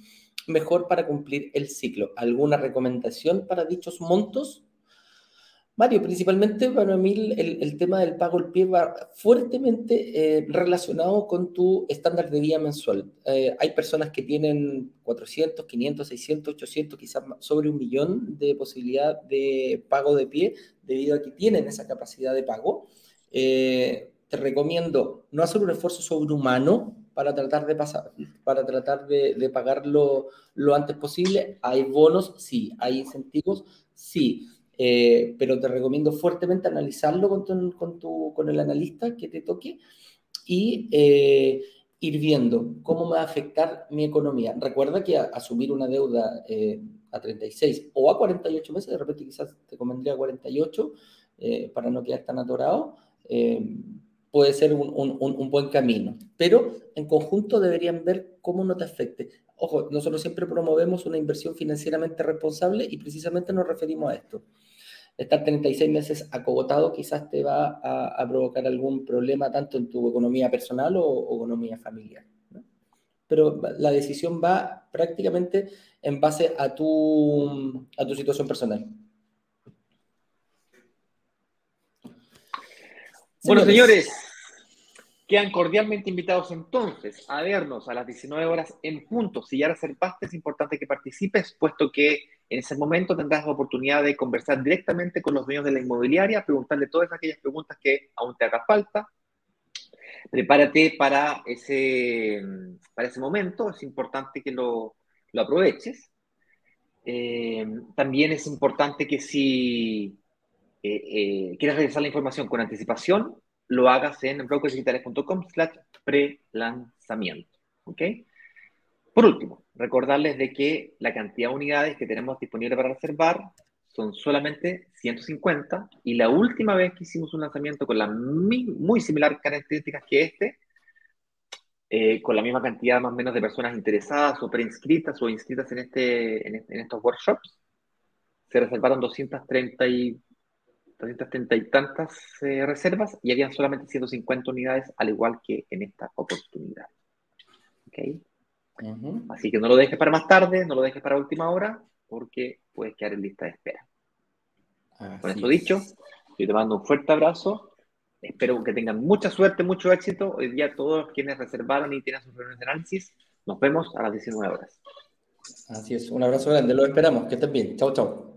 mejor para cumplir el ciclo. ¿Alguna recomendación para dichos montos? Mario, principalmente para mí el, tema del pago al pie va fuertemente eh, relacionado con tu estándar de día mensual. Eh, hay personas que tienen 400, 500, 600, 800, quizás sobre un millón de posibilidad de pago de pie debido a que tienen esa capacidad de pago. Eh, te recomiendo no hacer un esfuerzo sobrehumano para tratar de pasar, para tratar de, pagarlo lo antes posible. Hay bonos, sí, hay incentivos, sí, eh, pero te recomiendo fuertemente analizarlo con, con, tu, con el analista que te toque y eh, ir viendo cómo me va a afectar mi economía. Recuerda que asumir una deuda eh, a 36 o a 48 meses, de repente quizás te convendría 48 para no quedar tan atorado puede ser un, buen camino. Pero en conjunto deberían ver cómo no te afecte. Ojo, nosotros siempre promovemos una inversión financieramente responsable y precisamente nos referimos a esto. Estar 36 meses acogotado quizás te va a, provocar algún problema tanto en tu economía personal o, economía familiar. Pero la decisión va prácticamente en base a tu, a tu situación personal. Bueno, señores, quedan cordialmente invitados entonces a vernos a las 19 horas en punto. Si ya reservaste, es importante que participes, puesto que en ese momento tendrás la oportunidad de conversar directamente con los dueños de la inmobiliaria, preguntarle todas aquellas preguntas que aún te haga falta. prepárate para ese, para ese momento, es importante que lo, lo aproveches. Eh, también es importante que si eh, eh, quieres revisar la información con anticipación, lo hagas en brokersdigitales.com slash pre-lanzamiento. ¿Ok? Por último, recordarles de que la cantidad de unidades que tenemos disponible para reservar son solamente 150 y la última vez que hicimos un lanzamiento con las muy similares características que este, eh, con la misma cantidad más o menos de personas interesadas o preinscritas o inscritas en, este, en, estos workshops, se reservaron 230 y, 230 y tantas eh, reservas y habían solamente 150 unidades, al igual que en esta oportunidad. ¿Okay? Así que no lo dejes para más tarde, no lo dejes para última hora, porque puedes quedar en lista de espera. Con eso dicho, yo te mando un fuerte abrazo. Espero que tengan mucha suerte, mucho éxito. Hoy día todos quienes reservaron y tienen sus reuniones de análisis, nos vemos a las 19 horas. Así es, un abrazo grande, lo esperamos, que estén bien. Chao, chao.